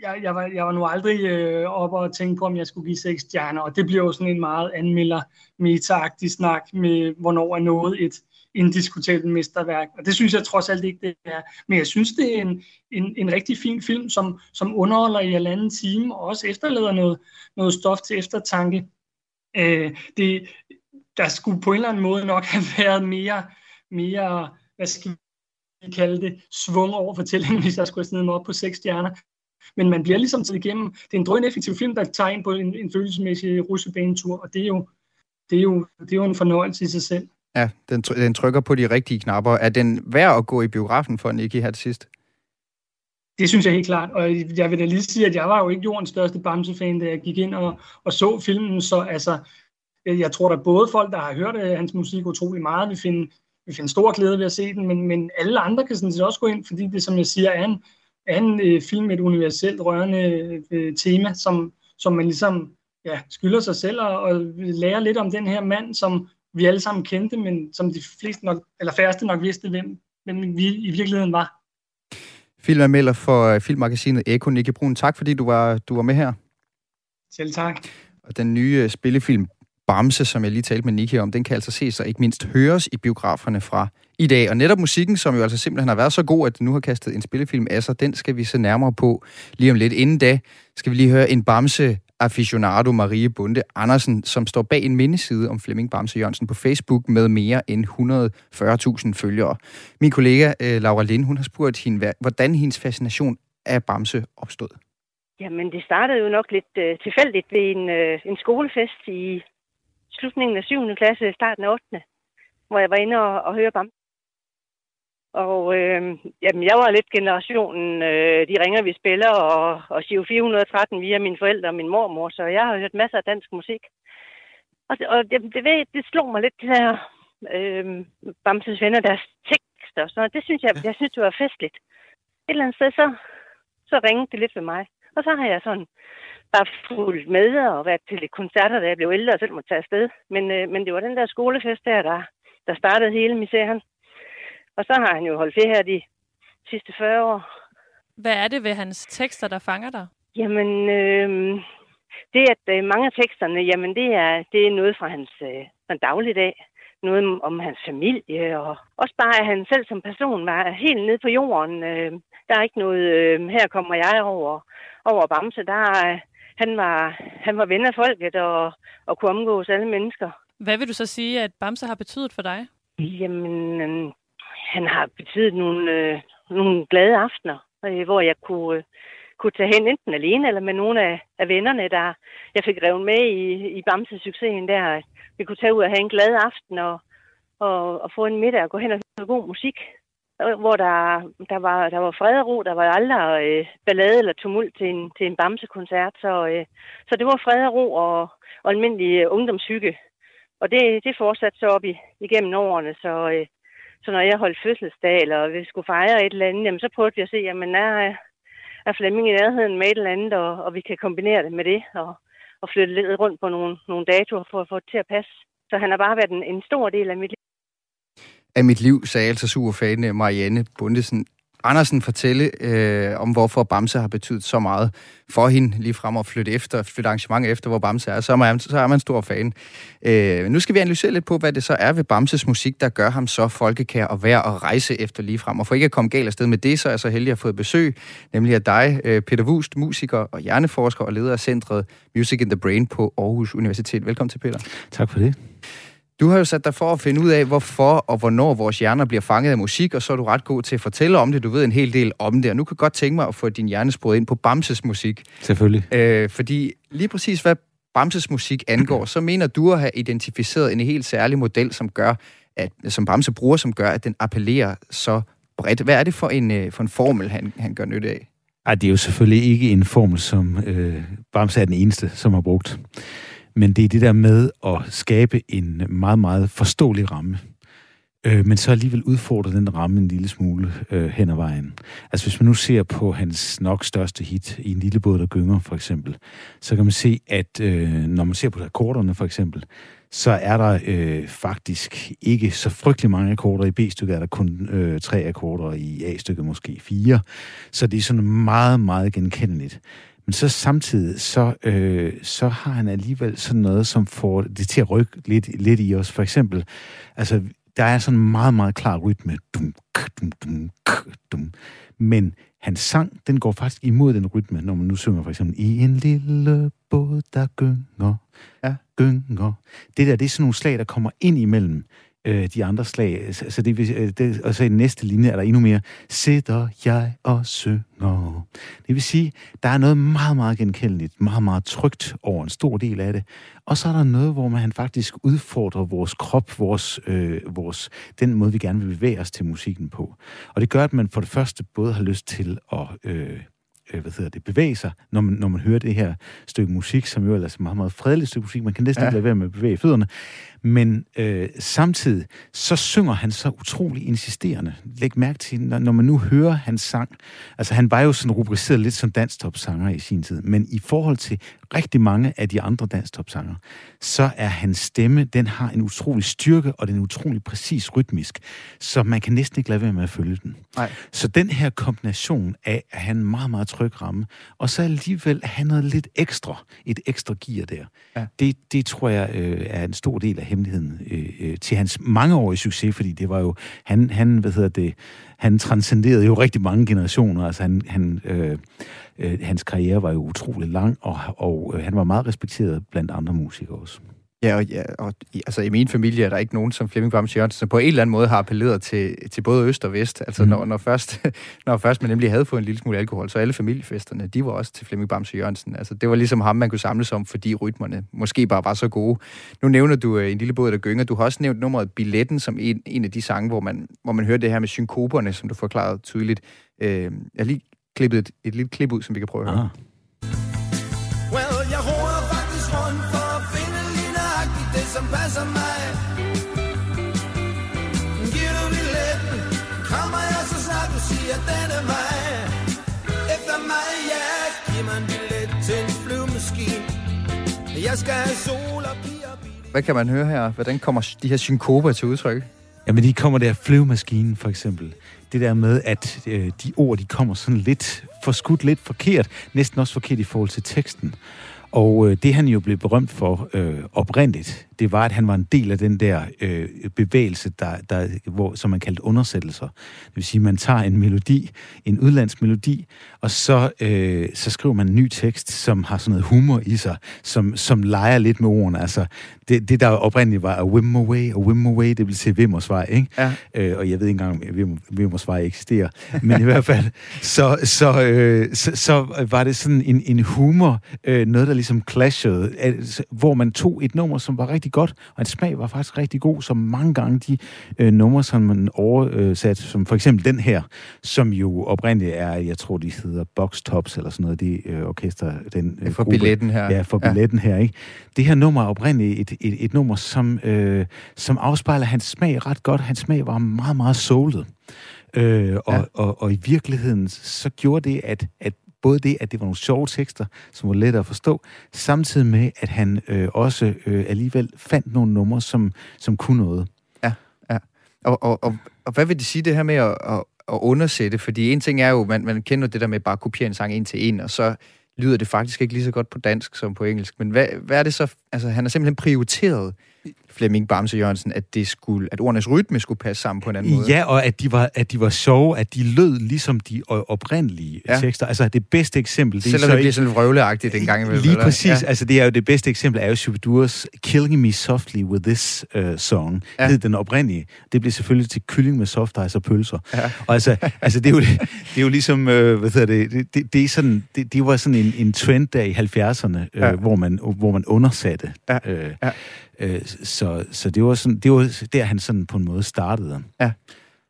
jeg, jeg, var, jeg var nu aldrig øh, oppe og tænke på, om jeg skulle give seks stjerner, og det bliver jo sådan en meget anmelder meta snak med, hvornår er noget et indiskutabelt mesterværk. Og det synes jeg trods alt ikke, det er. Men jeg synes, det er en, en, en rigtig fin film, som, som underholder i en anden time, og også efterlader noget, noget stof til eftertanke. Øh, det, der skulle på en eller anden måde nok have været mere, mere hvad skal vi kalde det, svung over fortællingen, hvis jeg skulle snede mig op på seks stjerner. Men man bliver ligesom taget igennem. Det er en drøn effektiv film, der tager ind på en, en følelsesmæssig russebanetur, og det er, jo, det, er jo, det er jo en fornøjelse i sig selv. Ja, den, den trykker på de rigtige knapper. Er den værd at gå i biografen for, Nicky, her til sidst? Det synes jeg helt klart, og jeg vil da lige sige, at jeg var jo ikke jordens største Bamse-fan, da jeg gik ind og, og så filmen, så altså, øh, jeg tror, der både folk, der har hørt øh, hans musik utrolig meget, vil finde vi finder stor glæde ved at se den, men, men alle andre kan sådan set også gå ind, fordi det, som jeg siger, er en, er en øh, film med et universelt rørende øh, tema, som, som man ligesom ja, skylder sig selv og, og lære lidt om den her mand, som vi alle sammen kendte, men som de fleste nok, eller færreste nok vidste, hvem, hvem vi i virkeligheden var. Filmanmelder for øh, filmmagasinet Eko, Nicky Brun. Tak fordi du var, du var med her. Selv tak. Og den nye øh, spillefilm Bamse, som jeg lige talte med Nicky om, den kan altså ses og ikke mindst høres i biograferne fra i dag. Og netop musikken, som jo altså simpelthen har været så god, at den nu har kastet en spillefilm af sig, den skal vi se nærmere på lige om lidt. Inden da skal vi lige høre en Bamse aficionado Marie Bunde Andersen, som står bag en mindeside om Flemming Bamse Jørgensen på Facebook med mere end 140.000 følgere. Min kollega øh, Laura Lind, hun har spurgt hende, hvordan hendes fascination af Bamse opstod. Jamen, det startede jo nok lidt øh, tilfældigt ved en, øh, en skolefest i slutningen af 7. klasse, starten af 8. hvor jeg var inde og, og høre Bamse og øh, jamen, jeg var lidt generationen, øh, de ringer, vi spiller, og, og Giro 413 via mine forældre og min mormor, så jeg har hørt masser af dansk musik. Og, og det, det, det, det slog mig lidt, det her øh, Bamses venner, deres tekster og sådan noget. Det synes jeg, jeg synes, det var festligt. Et eller andet sted, så, så ringede det lidt ved mig. Og så har jeg sådan bare fulgt med og været til lidt koncerter, da jeg blev ældre og selv måtte tage afsted. Men, øh, men det var den der skolefest der, der, der startede hele misæren. Og så har han jo holdt ferie her de sidste 40 år. Hvad er det ved hans tekster, der fanger dig? Jamen, øh, det at øh, mange af teksterne, jamen det er, det er noget fra hans, øh, fra dagligdag. Noget om hans familie, og også bare, at han selv som person var helt nede på jorden. Øh, der er ikke noget, øh, her kommer jeg over, over Bamse. Der, han var, han var ven af folket og, og kunne omgås alle mennesker. Hvad vil du så sige, at Bamse har betydet for dig? Jamen, øh, han har betydet nogle, øh, nogle glade aftener, øh, hvor jeg kunne, øh, kunne tage hen enten alene eller med nogle af, af vennerne, der jeg fik revet med i, i Bamse-succesen der. Vi kunne tage ud og have en glad aften og, og, og få en middag og gå hen og høre god musik øh, hvor der, der, var, der var fred og ro. Der var aldrig øh, ballade eller tumult til en, til en Bamse-koncert. Så, øh, så det var fred og ro og, og almindelig øh, ungdomshygge. Og det, det fortsatte så op i, igennem årene. Så, øh, så når jeg holdt fødselsdag, eller vi skulle fejre et eller andet, jamen, så prøvede vi at se, jamen er, er Flemming i nærheden med et eller andet, og, og vi kan kombinere det med det, og, og flytte lidt rundt på nogle, nogle datoer for at få det til at passe. Så han har bare været en, en stor del af mit liv af mit liv, sagde altså superfanen Marianne Bundesen Andersen fortælle øh, om, hvorfor Bamse har betydet så meget for hende, lige frem at flytte efter, flytte arrangement efter, hvor Bamse er, så er man, så er man stor fan. Øh, nu skal vi analysere lidt på, hvad det så er ved Bamses musik, der gør ham så folkekær og værd at rejse efter lige frem. Og for ikke at komme galt afsted med det, så er jeg så heldig at have fået besøg, nemlig af dig, øh, Peter Wust, musiker og hjerneforsker og leder af centret Music in the Brain på Aarhus Universitet. Velkommen til, Peter. Tak for det. Du har jo sat dig for at finde ud af, hvorfor og hvornår vores hjerner bliver fanget af musik, og så er du ret god til at fortælle om det. Du ved en hel del om det, og nu kan jeg godt tænke mig at få din hjerne ind på Bamses musik. Selvfølgelig. Øh, fordi lige præcis hvad Bamses musik angår, så mener du at have identificeret en helt særlig model, som gør, at, som Bamse bruger, som gør, at den appellerer så bredt. Hvad er det for en, øh, for en formel, han, han gør nytte af? Ej, det er jo selvfølgelig ikke en formel, som øh, Bamse er den eneste, som har brugt. Men det er det der med at skabe en meget, meget forståelig ramme øh, men så alligevel udfordre den ramme en lille smule øh, hen ad vejen. Altså hvis man nu ser på hans nok største hit i En lille båd, der gynger for eksempel, så kan man se, at øh, når man ser på akkorderne for eksempel, så er der øh, faktisk ikke så frygtelig mange akkorder. I B-stykket er der kun øh, tre akkorder, i A-stykket måske fire. Så det er sådan meget, meget genkendeligt. Men så samtidig, så, øh, så har han alligevel sådan noget, som får det til at rykke lidt, lidt i os. For eksempel, altså der er sådan en meget, meget klar rytme. Dum, dum, dum, dum. Men hans sang, den går faktisk imod den rytme, når man nu synger for eksempel i en lille båd, der gynger, ja. gynger. Det der, det er sådan nogle slag, der kommer ind imellem øh, de andre slag. Så, så det, øh, det, og så i næste linje er der endnu mere, sidder jeg og synger. Det vil sige, der er noget meget, meget genkendeligt, meget, meget trygt over en stor del af det. Og så er der noget, hvor man faktisk udfordrer vores krop, vores, øh, vores, den måde, vi gerne vil bevæge os til musikken på. Og det gør, at man for det første både har lyst til at øh, øh, hvad hedder det, bevæge sig, når man, når man hører det her stykke musik, som jo er altså meget, meget fredeligt stykke musik. Man kan næsten ja. ikke lade være med at bevæge fødderne. Men øh, samtidig, så synger han så utrolig insisterende. Læg mærke til, når, når man nu hører hans sang, altså han var jo sådan rubriceret lidt som danstopsanger i sin tid, men i forhold til rigtig mange af de andre danstopsanger, så er hans stemme, den har en utrolig styrke, og den er utrolig præcis rytmisk, så man kan næsten ikke lade være med at følge den. Nej. Så den her kombination af at have en meget, meget tryg ramme, og så alligevel have noget lidt ekstra, et ekstra gear der, ja. det, det tror jeg øh, er en stor del af hemmeligheden øh, øh, til hans mangeårige succes, fordi det var jo, han, han hvad hedder det, han transcenderede jo rigtig mange generationer, altså han, han øh, øh, hans karriere var jo utrolig lang, og, og øh, han var meget respekteret blandt andre musikere også. Ja, og, ja, og altså, i min familie er der ikke nogen som Flemming Bams Jørgensen, som på en eller anden måde har appelleret til, til både øst og vest. Altså, mm. når, når, først, når først man nemlig havde fået en lille smule alkohol, så alle familiefesterne, de var også til Flemming Bams Jørgensen. Altså, det var ligesom ham, man kunne samles om, fordi rytmerne måske bare var så gode. Nu nævner du uh, en lille båd, der gynger. Du har også nævnt nummeret Billetten som en, en af de sange, hvor man, hvor man hører det her med synkoperne, som du forklarede tydeligt. Uh, jeg har lige klippet et, et lille klip ud, som vi kan prøve at høre. Ah. Jeg skal have sol og piger Hvad kan man høre her? Hvordan kommer de her synkoper til udtryk? Jamen, de kommer der flyvemaskinen, for eksempel det der med, at øh, de ord, de kommer sådan lidt forskudt, lidt forkert, næsten også forkert i forhold til teksten. Og øh, det han jo blev berømt for øh, oprindeligt, det var, at han var en del af den der øh, bevægelse, der, der, hvor, som man kaldte undersættelser. Det vil sige, at man tager en melodi, en udlandsk melodi, og så, øh, så skriver man en ny tekst, som har sådan noget humor i sig, som, som leger lidt med ordene. Altså, det, det der oprindeligt var a whim away, a whim away, det vil sige Vimmersvej, ikke? Ja. Øh, og jeg ved ikke engang, om Vimmersvej eksisterer, men i hvert fald, så, så, øh, så, så var det sådan en, en humor, øh, noget, der ligesom clashede, altså, hvor man tog et nummer, som var rigtig godt, og en smag var faktisk rigtig god, så mange gange de øh, numre, som man oversatte, som for eksempel den her, som jo oprindeligt er, jeg tror, de hedder Box Tops, eller sådan noget, det øh, orkester, den øh, For gruppe, billetten her. Ja, for billetten ja. her, ikke? Det her nummer er oprindeligt et, et, et nummer, som, øh, som afspejler hans smag ret godt. Hans smag var meget, meget soulet. Øh, og, ja. og, og i virkeligheden, så gjorde det, at, at både det, at det var nogle sjove tekster, som var lettere at forstå, samtidig med, at han øh, også øh, alligevel fandt nogle numre, som, som kunne noget. Ja, ja. Og, og, og, og hvad vil det sige, det her med at, at, at undersætte? Fordi en ting er jo, man, man kender det der med bare at kopiere en sang en til en, og så lyder det faktisk ikke lige så godt på dansk som på engelsk. Men hvad, hvad er det så? Altså, han har simpelthen prioriteret Flemming Bamse Jørgensen, at, det skulle, at ordenes rytme skulle passe sammen på en anden måde. Ja, og at de var, at de var sjove, at de lød ligesom de oprindelige ja. tekster. Altså det bedste eksempel... Det Selvom det bliver sådan vrøvleagtigt den gang. Lige eller? præcis. Ja. Altså det er jo det bedste eksempel, er jo Shubiduras Killing Me Softly With This uh, Song. Ja. Hed den oprindelige. Det blev selvfølgelig til kylling med soft og pølser. Ja. Og altså, altså det, er jo, det er jo ligesom, øh, hvad hedder det, det, det, det, er sådan, det, det var sådan en, en trend der i 70'erne, øh, ja. hvor, man, hvor man undersatte. Ja. Øh, ja. Øh, så, så det var, sådan, det var der, han sådan på en måde startede. Ja.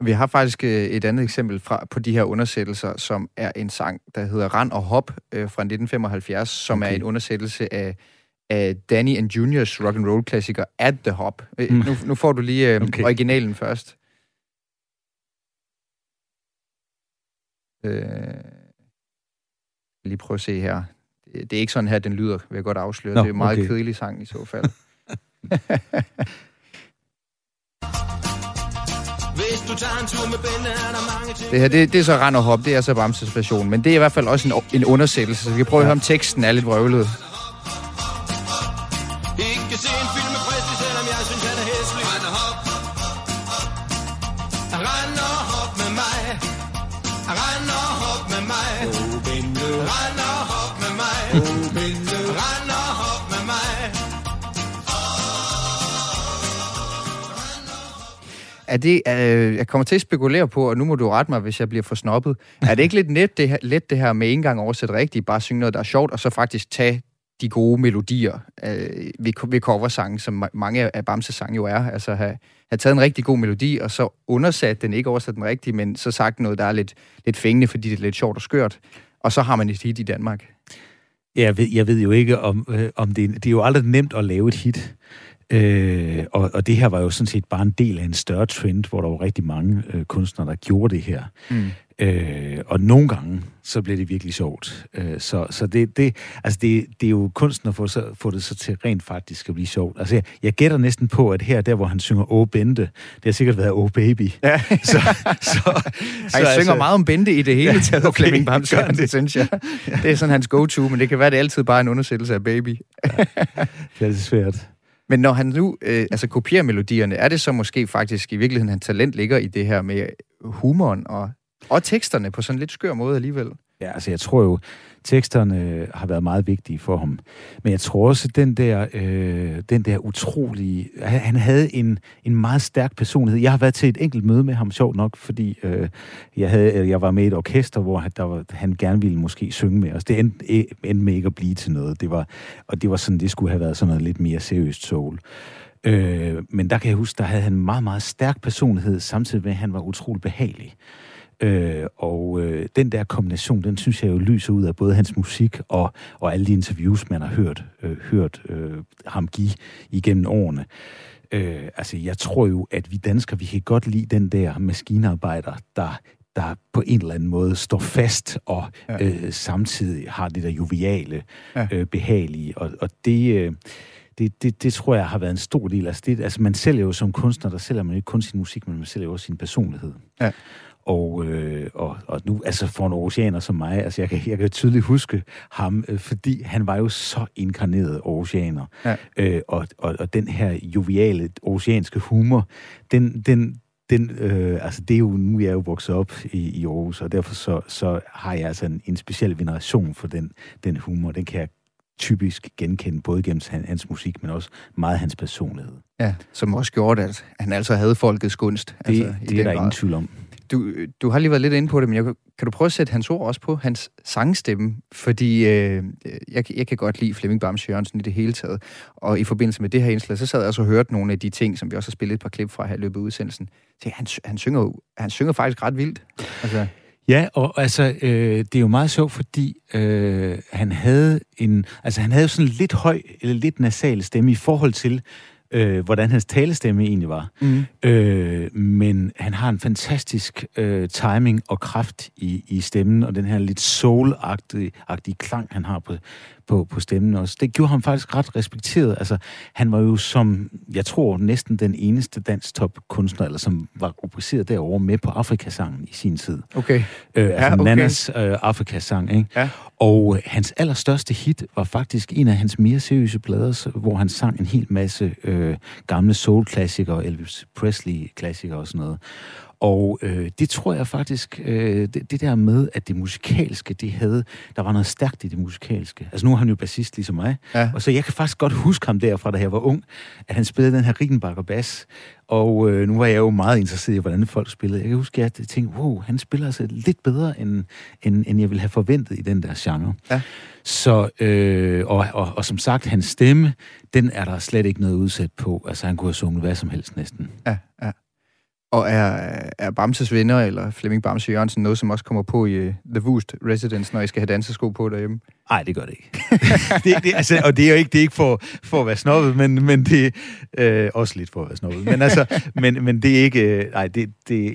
Vi har faktisk øh, et andet eksempel fra, på de her undersættelser, som er en sang, der hedder Rand og Hop øh, fra 1975, som okay. er en undersættelse af, af Danny and Juniors rock and roll klassiker At the Hop. Øh, mm. Nu, nu får du lige øh, okay. originalen først. Øh, lige prøve at se her. Det, er ikke sådan her, den lyder, vil jeg godt afsløre. Nå, det er en meget okay. kedelig sang i så fald. det her, det, det er så Rand og Hop, det er så Bamses version, men det er i hvert fald også en, en undersættelse, så vi kan prøve ja. at høre, om teksten er lidt vrøvlet. Er det, øh, jeg kommer til at spekulere på, og nu må du rette mig, hvis jeg bliver for snobbet. Er det ikke lidt net det her, let det her med en gang oversætte rigtigt, bare synge noget, der er sjovt, og så faktisk tage de gode melodier øh, ved, ved coversangen, som mange af Bamses sange jo er. Altså have, have taget en rigtig god melodi, og så undersat den, ikke oversat den rigtigt, men så sagt noget, der er lidt, lidt fængende, fordi det er lidt sjovt og skørt. Og så har man et hit i Danmark. Jeg ved, jeg ved jo ikke, om, øh, om det, det er jo aldrig nemt at lave et hit. Øh, og, og det her var jo sådan set bare en del af en større trend, hvor der var rigtig mange øh, kunstnere, der gjorde det her. Mm. Øh, og nogle gange, så blev det virkelig sjovt. Øh, så så det, det, altså det, det er jo kunsten at få, så, få det så til rent faktisk at blive sjovt. Altså jeg, jeg gætter næsten på, at her, der hvor han synger Åh Bente, det har sikkert været Åh Baby. Ja. så, så, så, så, jeg synger meget om Bente i det hele taget, ja, okay, Flemming Bamsen, det synes jeg. Det er sådan hans go-to, men det kan være, det altid bare en undersættelse af Baby. ja, det er svært. Men når han nu øh, altså kopierer melodierne, er det så måske faktisk i virkeligheden, hans talent ligger i det her med humoren og, og teksterne på sådan en lidt skør måde alligevel? Ja, altså jeg tror jo, teksterne øh, har været meget vigtige for ham. Men jeg tror også, den der, øh, den der utrolige... Han havde en, en meget stærk personlighed. Jeg har været til et enkelt møde med ham, sjovt nok, fordi øh, jeg, havde, øh, jeg var med i et orkester, hvor han, der var, han gerne ville måske synge med os. Det endte, øh, endte med ikke at blive til noget. Det var, og det var sådan, det skulle have været sådan noget lidt mere seriøst soul. Øh, men der kan jeg huske, der havde han en meget, meget stærk personlighed, samtidig med, at han var utrolig behagelig. Øh, og øh, den der kombination, den synes jeg jo lyser ud af både hans musik og, og alle de interviews, man har hørt, øh, hørt øh, ham give igennem årene. Øh, altså, jeg tror jo, at vi danskere, vi kan godt lide den der maskinarbejder, der der på en eller anden måde står fast og ja. øh, samtidig har det der joviale, ja. øh, behagelige. Og, og det, øh, det, det, det tror jeg har været en stor del. Altså, det, altså man sælger jo som kunstner, der sælger man ikke kun sin musik, men man sælger også sin personlighed. Ja. Og, øh, og, og nu, altså for en oceaner som mig, altså jeg kan, jeg kan tydeligt huske ham, øh, fordi han var jo så inkarneret oceaner. Ja. Øh, og, og, og den her joviale oceanske humor, den, den, den, øh, altså det er jo, nu er jeg jo vokset op i, i Aarhus, og derfor så, så har jeg altså en, en speciel veneration for den, den humor. Den kan jeg typisk genkende, både gennem hans, hans musik, men også meget hans personlighed. Ja, som også gjorde, at han altså havde folkets gunst. Det, altså, det er der grad. ingen tvivl om. Du, du har lige været lidt inde på det, men jeg, kan du prøve at sætte hans ord også på hans sangstemme? Fordi øh, jeg, jeg kan godt lide Flemming Bams Jørgensen i det hele taget. Og i forbindelse med det her indslag, så sad jeg også og hørte nogle af de ting, som vi også har spillet et par klip fra her i løbet af udsendelsen. Så han, han, synger, han synger faktisk ret vildt. Altså, Ja, og altså, øh, det er jo meget sjovt, fordi øh, han havde en, altså han havde sådan lidt høj, eller lidt nasal stemme i forhold til, øh, hvordan hans talestemme egentlig var. Mm. Øh, men han har en fantastisk øh, timing og kraft i, i stemmen, og den her lidt soul-agtige klang, han har på, på, på stemmen også. Det gjorde ham faktisk ret respekteret. Altså, han var jo som, jeg tror, næsten den eneste dansk topkunstner, eller som var rubriceret derovre med på Afrikasangen i sin tid. Okay. Øh, altså Ja, okay. Nannas øh, Afrikasang, ikke? Ja. Og øh, hans allerstørste hit var faktisk en af hans mere seriøse plader, hvor han sang en hel masse øh, gamle soul-klassikere, Elvis Presley-klassikere og sådan noget. Og øh, det tror jeg faktisk, øh, det, det der med, at det musikalske, det havde, der var noget stærkt i det musikalske. Altså nu er han jo bassist ligesom mig, Ja. og så jeg kan faktisk godt huske ham derfra, da jeg var ung, at han spillede den her Rickenbacker bass, og øh, nu var jeg jo meget interesseret i, hvordan folk spillede. Jeg kan huske, at jeg tænkte, wow, han spiller altså lidt bedre, end, end, end jeg ville have forventet i den der genre. Ja. Så, øh, og, og, og som sagt, hans stemme, den er der slet ikke noget udsat på. Altså, han kunne have sunget hvad som helst næsten. Ja, ja. Og er, er Bamses venner, eller Flemming Bamse Jørgensen, noget, som også kommer på i uh, The Woost Residence, når I skal have dansesko på derhjemme? Nej, det gør det ikke. det, det, altså, og det er jo ikke, det er ikke for, for at være snobbet, men, men det er øh, også lidt for at være snobbet. Men, altså, men, men det er ikke, øh, nej, det, det,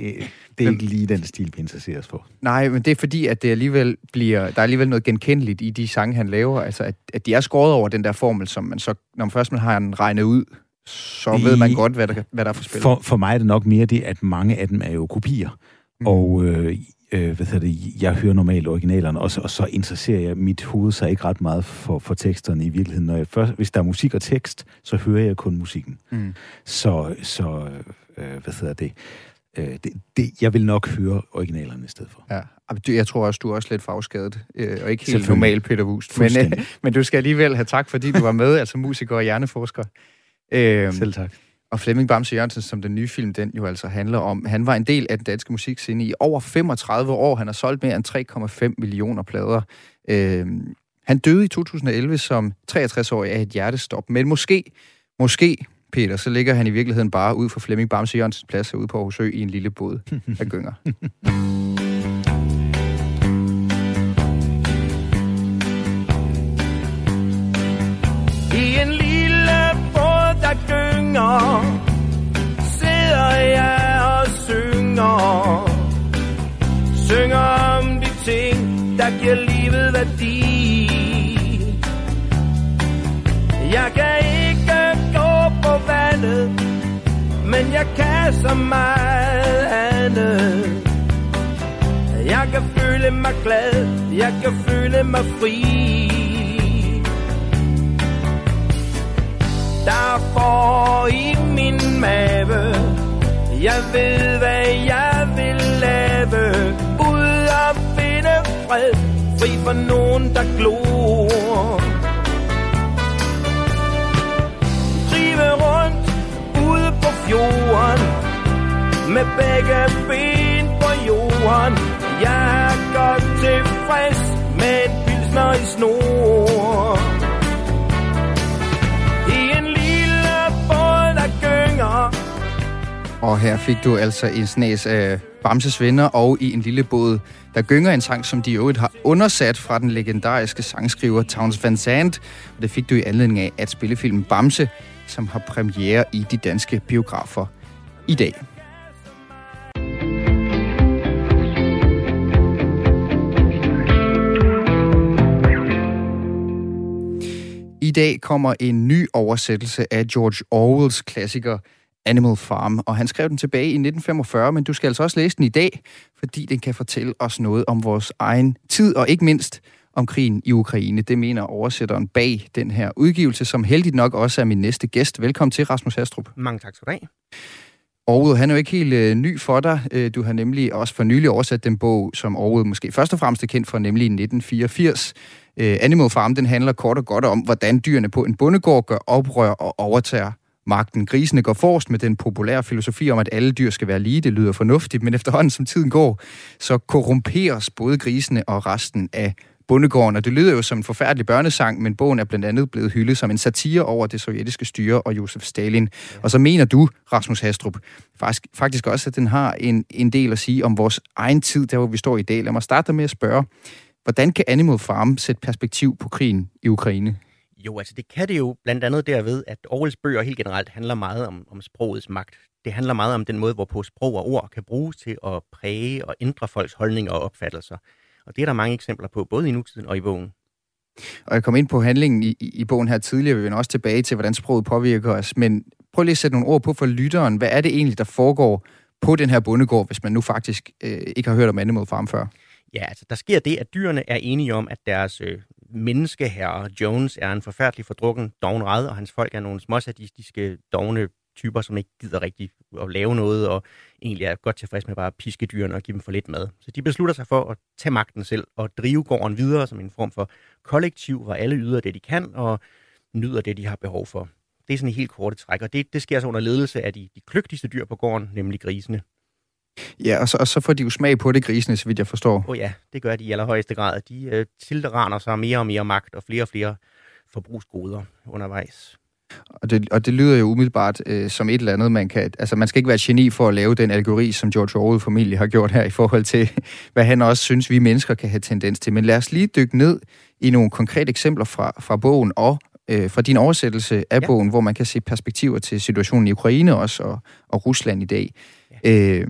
det er ikke lige den stil, vi interesserer os for. Nej, men det er fordi, at det alligevel bliver, der er alligevel noget genkendeligt i de sange, han laver. Altså, at, at de er skåret over den der formel, som man så, når man først man har den regnet ud, så ved man godt, hvad der, hvad der er for spil. For, for mig er det nok mere det, at mange af dem er jo kopier. Mm. Og øh, øh, hvad det, jeg hører normalt originalerne, og så, og så interesserer jeg mit hoved sig ikke ret meget for, for teksterne i virkeligheden. Når jeg først, hvis der er musik og tekst, så hører jeg kun musikken. Mm. Så, så øh, hvad hedder det, øh, det, det, jeg vil nok høre originalerne i stedet for. Ja. Jeg tror også, du er også lidt fagskadet, øh, og ikke helt normal Peter Wust. Men, øh, men du skal alligevel have tak, fordi du var med, altså musiker og hjerneforsker. Øh, Selv tak. Og Flemming Bamse Jørgensen, som den nye film, den jo altså handler om, han var en del af den danske musikscene i over 35 år. Han har solgt mere end 3,5 millioner plader. Øh, han døde i 2011 som 63-årig af et hjertestop. Men måske, måske, Peter, så ligger han i virkeligheden bare ud for Flemming Bamse Jørgensens plads herude på Aarhus Ø i en lille båd af gynger. der gynger, sidder jeg og synger. Synger om de ting, der giver livet værdi. Jeg kan ikke gå på vandet, men jeg kan så meget andet. Jeg kan føle mig glad, jeg kan føle mig fri. Der får i min mave. Jeg ved, hvad jeg vil lave. Ud og finde fred, fri for nogen, der glor. Drive rundt ude på fjorden, med begge ben på jorden. Jeg er godt tilfreds med en pilsner i snor. Og her fik du altså en snas af Bamses venner og i en lille båd, der gynger en sang, som de i øvrigt har undersat fra den legendariske sangskriver Towns Van Zandt. Og det fik du i anledning af at spillefilmen Bamse, som har premiere i de danske biografer i dag. I dag kommer en ny oversættelse af George Orwells klassiker Animal Farm, og han skrev den tilbage i 1945, men du skal altså også læse den i dag, fordi den kan fortælle os noget om vores egen tid, og ikke mindst om krigen i Ukraine. Det mener oversætteren bag den her udgivelse, som heldigt nok også er min næste gæst. Velkommen til, Rasmus Hastrup. Mange tak skal du have. Orwell, han er jo ikke helt øh, ny for dig. Øh, du har nemlig også for nylig oversat den bog, som Orwell måske først og fremmest er kendt for, nemlig 1984. Øh, Animal Farm, den handler kort og godt om, hvordan dyrene på en bondegård gør oprør og overtager magten. Grisene går forrest med den populære filosofi om, at alle dyr skal være lige. Det lyder fornuftigt, men efterhånden som tiden går, så korrumperes både grisene og resten af bondegården. Og det lyder jo som en forfærdelig børnesang, men bogen er blandt andet blevet hyldet som en satire over det sovjetiske styre og Josef Stalin. Og så mener du, Rasmus Hastrup, faktisk, faktisk også, at den har en, en del at sige om vores egen tid, der hvor vi står i dag. Lad mig starte med at spørge, hvordan kan Animal Farm sætte perspektiv på krigen i Ukraine? Jo, altså det kan det jo blandt andet derved, at Orwells bøger helt generelt handler meget om, om sprogets magt. Det handler meget om den måde, hvorpå sprog og ord kan bruges til at præge og ændre folks holdninger og opfattelser. Og det er der mange eksempler på, både i nutiden og i bogen. Og jeg kom ind på handlingen i, i bogen her tidligere, vi vender også tilbage til, hvordan sproget påvirker os. Men prøv lige at sætte nogle ord på for lytteren. Hvad er det egentlig, der foregår på den her bondegård, hvis man nu faktisk øh, ikke har hørt om Animal Farm før? Ja, altså der sker det, at dyrene er enige om, at deres øh, menneskeherre Jones er en forfærdelig fordrukken dognrad, og hans folk er nogle småsadistiske dogne typer, som ikke gider rigtig at lave noget, og egentlig er godt tilfreds med bare at piske dyrene og give dem for lidt mad. Så de beslutter sig for at tage magten selv og drive gården videre som en form for kollektiv, hvor alle yder det, de kan, og nyder det, de har behov for. Det er sådan en helt korte træk, og det, det sker så under ledelse af de, de kløgtigste dyr på gården, nemlig grisene. Ja, og så, og så får de jo smag på det, grisene, så vidt jeg forstår. Åh oh ja, det gør de i allerhøjeste grad. De øh, tilraner sig mere og mere magt og flere og flere forbrugsgoder undervejs. Og det, og det lyder jo umiddelbart øh, som et eller andet, man kan... Altså, man skal ikke være geni for at lave den algori, som George Orwell formentlig har gjort her, i forhold til, hvad han også synes, vi mennesker kan have tendens til. Men lad os lige dykke ned i nogle konkrete eksempler fra, fra bogen og øh, fra din oversættelse af ja. bogen, hvor man kan se perspektiver til situationen i Ukraine også, og, og Rusland i dag. Ja. Øh,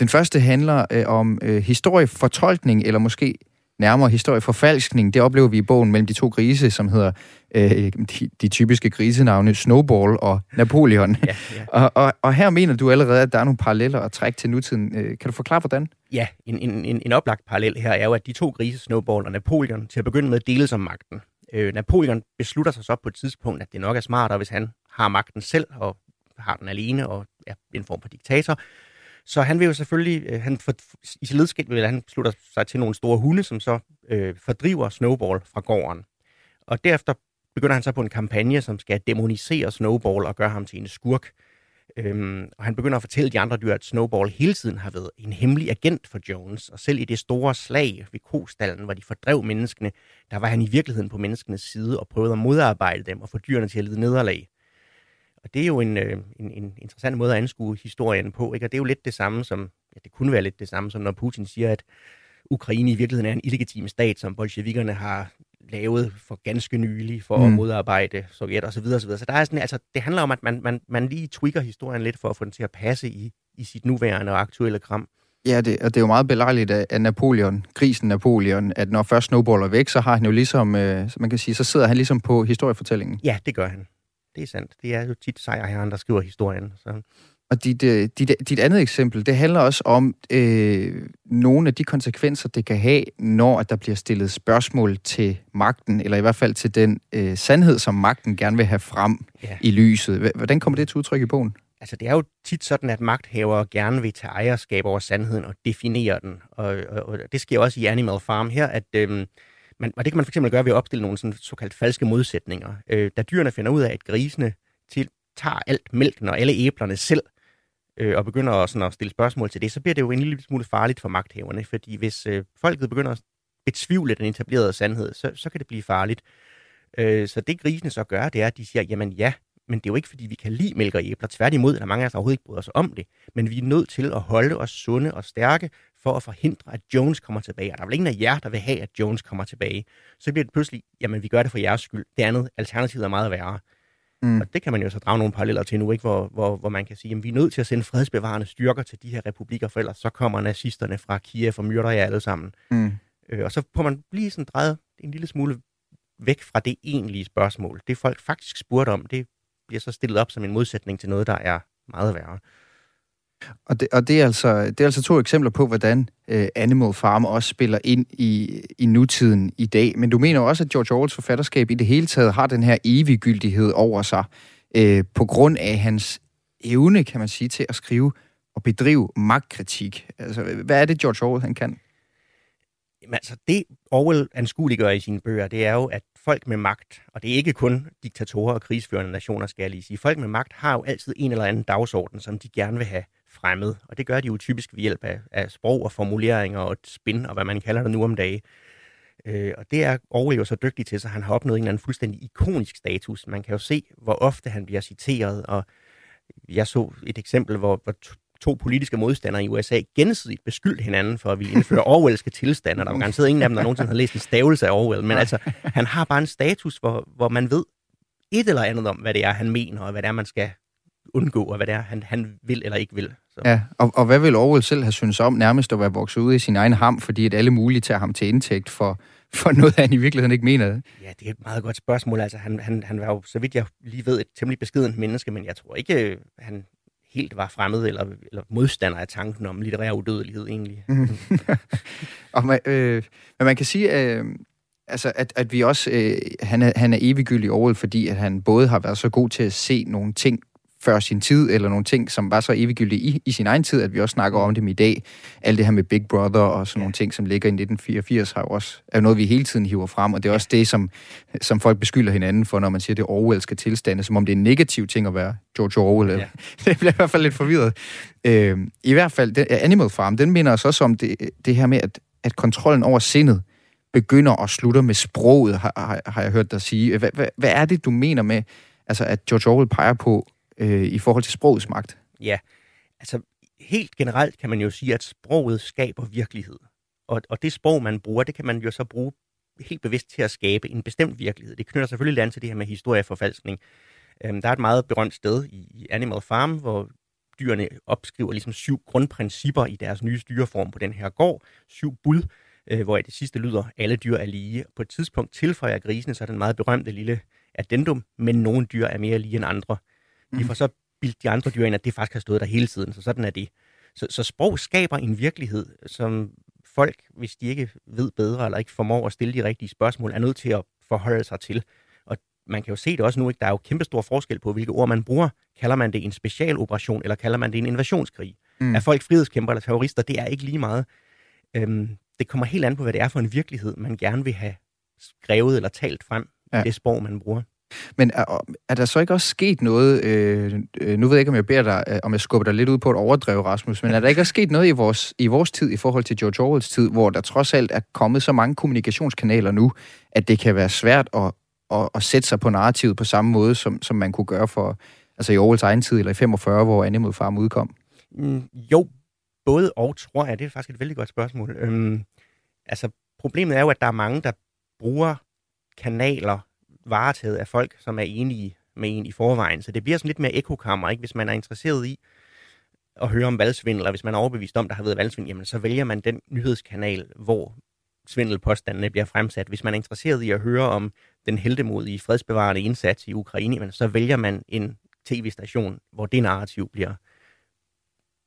den første handler øh, om øh, historiefortolkning, eller måske nærmere historieforfalskning. Det oplever vi i bogen mellem de to grise, som hedder øh, de, de typiske grisenavne Snowball og Napoleon. Ja, ja. og, og, og her mener du allerede, at der er nogle paralleller at trække til nutiden. Øh, kan du forklare, hvordan? Ja, en, en, en, en oplagt parallel her er jo, at de to grise, Snowball og Napoleon, til at begynde med deles om magten. Øh, Napoleon beslutter sig så på et tidspunkt, at det nok er smartere, hvis han har magten selv og har den alene og er en form for diktator, så han vil jo selvfølgelig, øh, han for, i sit ledskab vil han slutter sig til nogle store hunde, som så øh, fordriver Snowball fra gården. Og derefter begynder han så på en kampagne, som skal demonisere Snowball og gøre ham til en skurk. Øhm, og han begynder at fortælle de andre dyr, at Snowball hele tiden har været en hemmelig agent for Jones. Og selv i det store slag ved kostallen, hvor de fordrev menneskene, der var han i virkeligheden på menneskenes side og prøvede at modarbejde dem og få dyrene til at lide nederlag. Og det er jo en, øh, en, en interessant måde at anskue historien på, ikke? og det er jo lidt det samme som, ja, det kunne være lidt det samme som når Putin siger, at Ukraine i virkeligheden er en illegitim stat, som bolsjevikerne har lavet for ganske nylig for mm. at modarbejde Sovjet osv. Videre, så, videre. så der er sådan, altså, det handler om, at man, man, man lige tweaker historien lidt for at få den til at passe i, i sit nuværende og aktuelle kram. Ja, det, og det er jo meget belejligt af Napoleon, grisen Napoleon, at når først Snowball er væk, så har han jo ligesom, øh, man kan sige, så sidder han ligesom på historiefortællingen. Ja, det gør han det er sandt. Det er jo tit sejrherren, der skriver historien. Så. Og dit, øh, dit, dit andet eksempel, det handler også om øh, nogle af de konsekvenser, det kan have, når der bliver stillet spørgsmål til magten, eller i hvert fald til den øh, sandhed, som magten gerne vil have frem ja. i lyset. Hvordan kommer det til udtryk i bogen? Altså, det er jo tit sådan, at magthavere gerne vil tage ejerskab over sandheden og definere den. Og, og, og det sker også i Animal Farm her, at... Øh, man, og det kan man fx gøre ved at opstille nogle sådan såkaldt falske modsætninger. Øh, da dyrene finder ud af, at grisene til, tager alt mælken og alle æblerne selv, øh, og begynder at, sådan at stille spørgsmål til det, så bliver det jo en lille smule farligt for magthaverne, fordi hvis øh, folket begynder at betvivle den etablerede sandhed, så, så kan det blive farligt. Øh, så det grisene så gør, det er, at de siger, jamen ja, men det er jo ikke, fordi vi kan lide mælk og æbler. Tværtimod, der er mange af os, der overhovedet ikke bryder sig om det. Men vi er nødt til at holde os sunde og stærke, for at forhindre, at Jones kommer tilbage. Og der er vel ingen af jer, der vil have, at Jones kommer tilbage. Så bliver det pludselig, jamen vi gør det for jeres skyld. Det andet, alternativet er meget værre. Mm. Og det kan man jo så drage nogle paralleller til nu, ikke? Hvor, hvor, hvor man kan sige, at vi er nødt til at sende fredsbevarende styrker til de her republikker, for ellers så kommer nazisterne fra Kiev og myrder jer alle sammen. Mm. Øh, og så får man blive sådan drejet en lille smule væk fra det egentlige spørgsmål. Det folk faktisk spurgte om, det bliver så stillet op som en modsætning til noget, der er meget værre. Og det, og det, er, altså, det er altså to eksempler på, hvordan øh, Animal Farm også spiller ind i, i nutiden i dag. Men du mener også, at George Orwells forfatterskab i det hele taget har den her eviggyldighed over sig, øh, på grund af hans evne, kan man sige, til at skrive og bedrive magtkritik. Altså, hvad er det, George Orwell han kan? Altså, det Orwell anskueliggør i sine bøger, det er jo, at folk med magt, og det er ikke kun diktatorer og krigsførende nationer, skal jeg lige sige, folk med magt har jo altid en eller anden dagsorden, som de gerne vil have fremmed. Og det gør de jo typisk ved hjælp af, af sprog og formuleringer og et spin, og hvad man kalder det nu om dagen. Øh, og det er Orwell jo så dygtig til, så han har opnået en eller anden fuldstændig ikonisk status. Man kan jo se, hvor ofte han bliver citeret, og jeg så et eksempel, hvor, hvor to politiske modstandere i USA gensidigt beskyldte hinanden for at ville indføre Orwellske tilstande. Der var garanteret ingen af dem, der nogensinde har læst en stavelse af Orwell. Men altså, han har bare en status, hvor, hvor man ved et eller andet om, hvad det er, han mener, og hvad det er, man skal undgå, og hvad det er, han, han vil eller ikke vil. Så. Ja, og, og hvad vil Orwell selv have synes om nærmest at være vokset ud i sin egen ham, fordi at alle mulige tager ham til indtægt for, for noget, han i virkeligheden ikke mener? Ja, det er et meget godt spørgsmål. Altså, han, han, han var jo, så vidt jeg lige ved, et temmelig beskedent menneske, men jeg tror ikke, øh, han helt var fremmed eller, eller modstander af tanken om litterær udødelighed egentlig. Og man, øh, men man kan sige, øh, altså, at, at vi også, øh, han, er, han er eviggyldig overhovedet, fordi at han både har været så god til at se nogle ting før sin tid, eller nogle ting, som var så eviggyldige i, i sin egen tid, at vi også snakker om dem i dag. Alt det her med Big Brother og sådan nogle ting, som ligger i 1984, har jo også, er noget, vi hele tiden hiver frem, og det er også det, som, som folk beskylder hinanden for, når man siger, det Orwellske tilstande, som om det er en negativ ting at være George Orwell. Ja. det bliver i hvert fald lidt forvirret. Øh, I hvert fald, det, Animal Farm, den minder os også om det, det her med, at, at kontrollen over sindet begynder og slutter med sproget, har, har, har jeg hørt dig sige. Hvad, hvad, hvad er det, du mener med, altså, at George Orwell peger på, øh, i forhold til sprogets magt? Ja, altså helt generelt kan man jo sige, at sproget skaber virkelighed. Og, og det sprog, man bruger, det kan man jo så bruge helt bevidst til at skabe en bestemt virkelighed. Det knytter selvfølgelig an til det her med historieforfalskning. Øhm, der er et meget berømt sted i Animal Farm, hvor dyrene opskriver ligesom syv grundprincipper i deres nye styreform på den her gård. Syv bud, øh, hvor det sidste lyder, alle dyr er lige. På et tidspunkt tilføjer grisene så den meget berømte lille addendum, men nogle dyr er mere lige end andre. De får så bildt de andre dyr ind, at det faktisk har stået der hele tiden, så sådan er det. Så, så sprog skaber en virkelighed, som folk, hvis de ikke ved bedre, eller ikke formår at stille de rigtige spørgsmål, er nødt til at forholde sig til. Og man kan jo se det også nu, ikke? der er jo kæmpe stor forskel på, hvilke ord man bruger. Kalder man det en specialoperation, eller kalder man det en invasionskrig? Mm. Er folk frihedskæmper eller terrorister? Det er ikke lige meget. Øhm, det kommer helt an på, hvad det er for en virkelighed, man gerne vil have skrevet eller talt frem ja. det sprog, man bruger. Men er, er der så ikke også sket noget, øh, øh, nu ved jeg ikke, om jeg beder dig, øh, om jeg skubber dig lidt ud på et overdrev, Rasmus, men er der ikke også sket noget i vores, i vores tid, i forhold til George Orwells tid, hvor der trods alt er kommet så mange kommunikationskanaler nu, at det kan være svært at, at, at sætte sig på narrativet på samme måde, som, som man kunne gøre for, altså i Orwells egen tid, eller i 45, hvor Animal Farm udkom? Mm, jo, både og, tror jeg. Det er faktisk et vældig godt spørgsmål. Øhm, altså, problemet er jo, at der er mange, der bruger kanaler varetaget af folk, som er enige med en i forvejen. Så det bliver sådan lidt mere ekokammer, ikke? Hvis man er interesseret i at høre om valgsvindel, eller hvis man er overbevist om, der har været valgsvindel, jamen så vælger man den nyhedskanal, hvor svindelpåstandene bliver fremsat. Hvis man er interesseret i at høre om den heldemodige fredsbevarende indsats i Ukraine, jamen, så vælger man en tv-station, hvor det narrativ bliver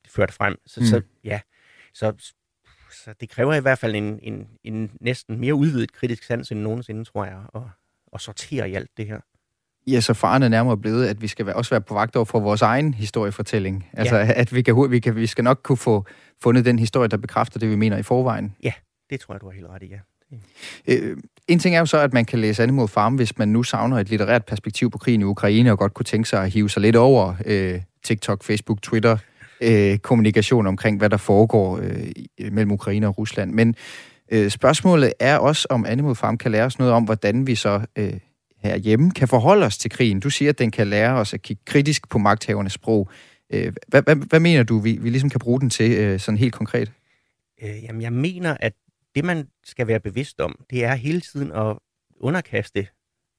ført frem. Så, mm. så ja, så, så det kræver i hvert fald en, en, en næsten mere udvidet kritisk sans end nogensinde, tror jeg, at, at sortere i alt det her. Ja, så faren er nærmere blevet, at vi skal også være på vagt over for vores egen historiefortælling. Altså, ja. at vi, kan, vi, kan, vi skal nok kunne få fundet den historie, der bekræfter det, vi mener i forvejen. Ja, det tror jeg, du har helt ret i, ja. Øh, en ting er jo så, at man kan læse Animal Farm, hvis man nu savner et litterært perspektiv på krigen i Ukraine, og godt kunne tænke sig at hive sig lidt over øh, TikTok, Facebook, Twitter, øh, kommunikation omkring, hvad der foregår øh, mellem Ukraine og Rusland. Men øh, Øh, spørgsmålet er også, om Animal Farm kan lære os noget om, hvordan vi så øh, herhjemme kan forholde os til krigen. Du siger, at den kan lære os at kigge kritisk på magthavernes sprog. Øh, hvad, hvad, hvad mener du, vi, vi ligesom kan bruge den til øh, sådan helt konkret? Øh, jamen, jeg mener, at det, man skal være bevidst om, det er hele tiden at underkaste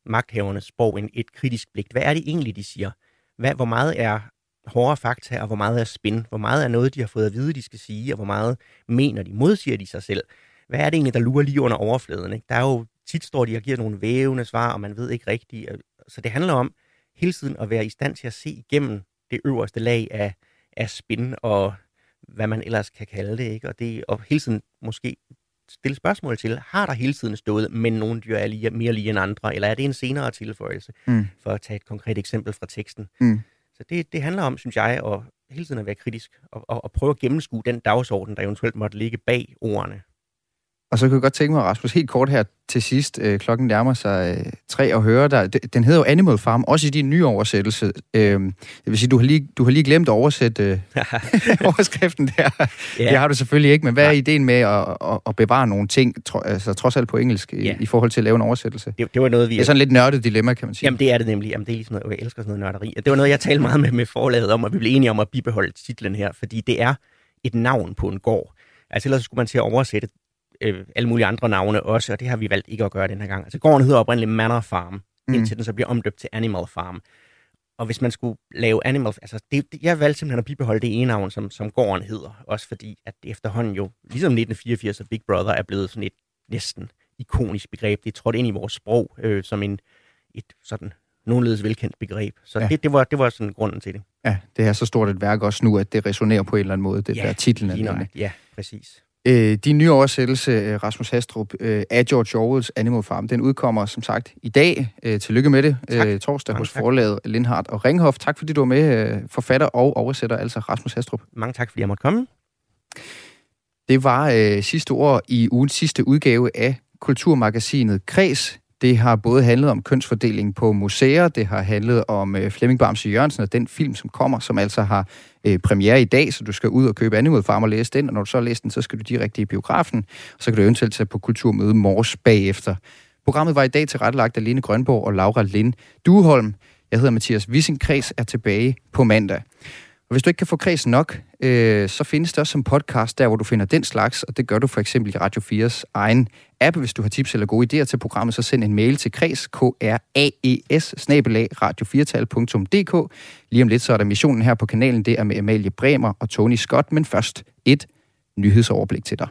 magthavernes sprog en, et kritisk blik. Hvad er det egentlig, de siger? Hvad, hvor meget er hårde fakta, og hvor meget er spin? Hvor meget er noget, de har fået at vide, de skal sige, og hvor meget mener de, modsiger de sig selv? Hvad er det egentlig, der lurer lige under overfladen? Ikke? Der er jo tit står de og giver nogle vævende svar, og man ved ikke rigtigt. Så det handler om hele tiden at være i stand til at se igennem det øverste lag af, af spin og hvad man ellers kan kalde det. Ikke? Og, det, og hele tiden måske stille spørgsmål til, har der hele tiden stået, men nogle dyr er lige, mere lige end andre, eller er det en senere tilføjelse, mm. for at tage et konkret eksempel fra teksten. Mm. Så det, det handler om, synes jeg, at hele tiden at være kritisk, og, og, og prøve at gennemskue den dagsorden, der eventuelt måtte ligge bag ordene. Og så kan jeg godt tænke mig, Rasmus, helt kort her til sidst, øh, klokken nærmer sig øh, tre, og høre dig. Den hedder jo Animal Farm, også i din nye oversættelse. Øh, det vil sige, du har lige, du har lige glemt at oversætte øh, overskriften der. Yeah. Det har du selvfølgelig ikke, men hvad er ideen med at, at, at bevare nogle ting, tro, altså, trods alt på engelsk, i, yeah. i forhold til at lave en oversættelse? Det, det var noget, vi... Det er sådan lidt nørdet dilemma, kan man sige. Jamen, det er det nemlig. Jamen, det er ligesom noget, jeg elsker sådan noget nørderi. Det var noget, jeg talte meget med, med forlaget om, og vi blev enige om at bibeholde titlen her, fordi det er et navn på en gård. Altså ellers skulle man til at oversætte øh, alle mulige andre navne også, og det har vi valgt ikke at gøre den her gang. Altså gården hedder oprindeligt Manor Farm, mm. indtil den så bliver omdøbt til Animal Farm. Og hvis man skulle lave Animal... Altså, det, det, jeg valgte simpelthen at bibeholde det ene navn, som, som gården hedder. Også fordi, at det efterhånden jo, ligesom 1984 og Big Brother, er blevet sådan et næsten ikonisk begreb. Det trådte ind i vores sprog øh, som en, et sådan nogenledes velkendt begreb. Så Ja. det, det, var, det var sådan grunden til det. Ja, det er så stort et værk også nu, at det resonerer på en eller anden måde, det Ja, der titlen af nøjagtigt. Ja, præcis. Øh, din nye oversættelse, øh, Rasmus Hastrup, øh, af George Orwells Animal Farm, den udkommer som sagt i dag. Øh, tillykke med det. Tak. Øh, torsdag Mange hos tak. forlaget Lindhardt og Ringhof. Tak fordi du var med, øh, forfatter og oversætter, altså Rasmus Hastrup. Mange tak, fordi jeg måtte komme. Det var øh, sidste ord i ugens sidste udgave af Kulturmagasinet Kreds. Det har både handlet om kønsfordeling på museer, det har handlet om øh, Flemming Bamse Jørgensen og den film, som kommer, som altså har øh, premiere i dag, så du skal ud og købe Animal Farm og læse den, og når du så har læst den, så skal du direkte i biografen, og så kan du eventuelt tage på kulturmøde Mors bagefter. Programmet var i dag tilrettelagt af Lene Grønborg og Laura Lind Duholm. Jeg hedder Mathias Wissinkreds er tilbage på mandag. Og hvis du ikke kan få kreds nok, øh, så findes det også som podcast, der hvor du finder den slags, og det gør du for eksempel i Radio 4's egen app. Hvis du har tips eller gode idéer til programmet, så send en mail til kreds, k r a e s radio 4 Lige om lidt, så er der missionen her på kanalen, det er med Amalie Bremer og Tony Scott, men først et nyhedsoverblik til dig.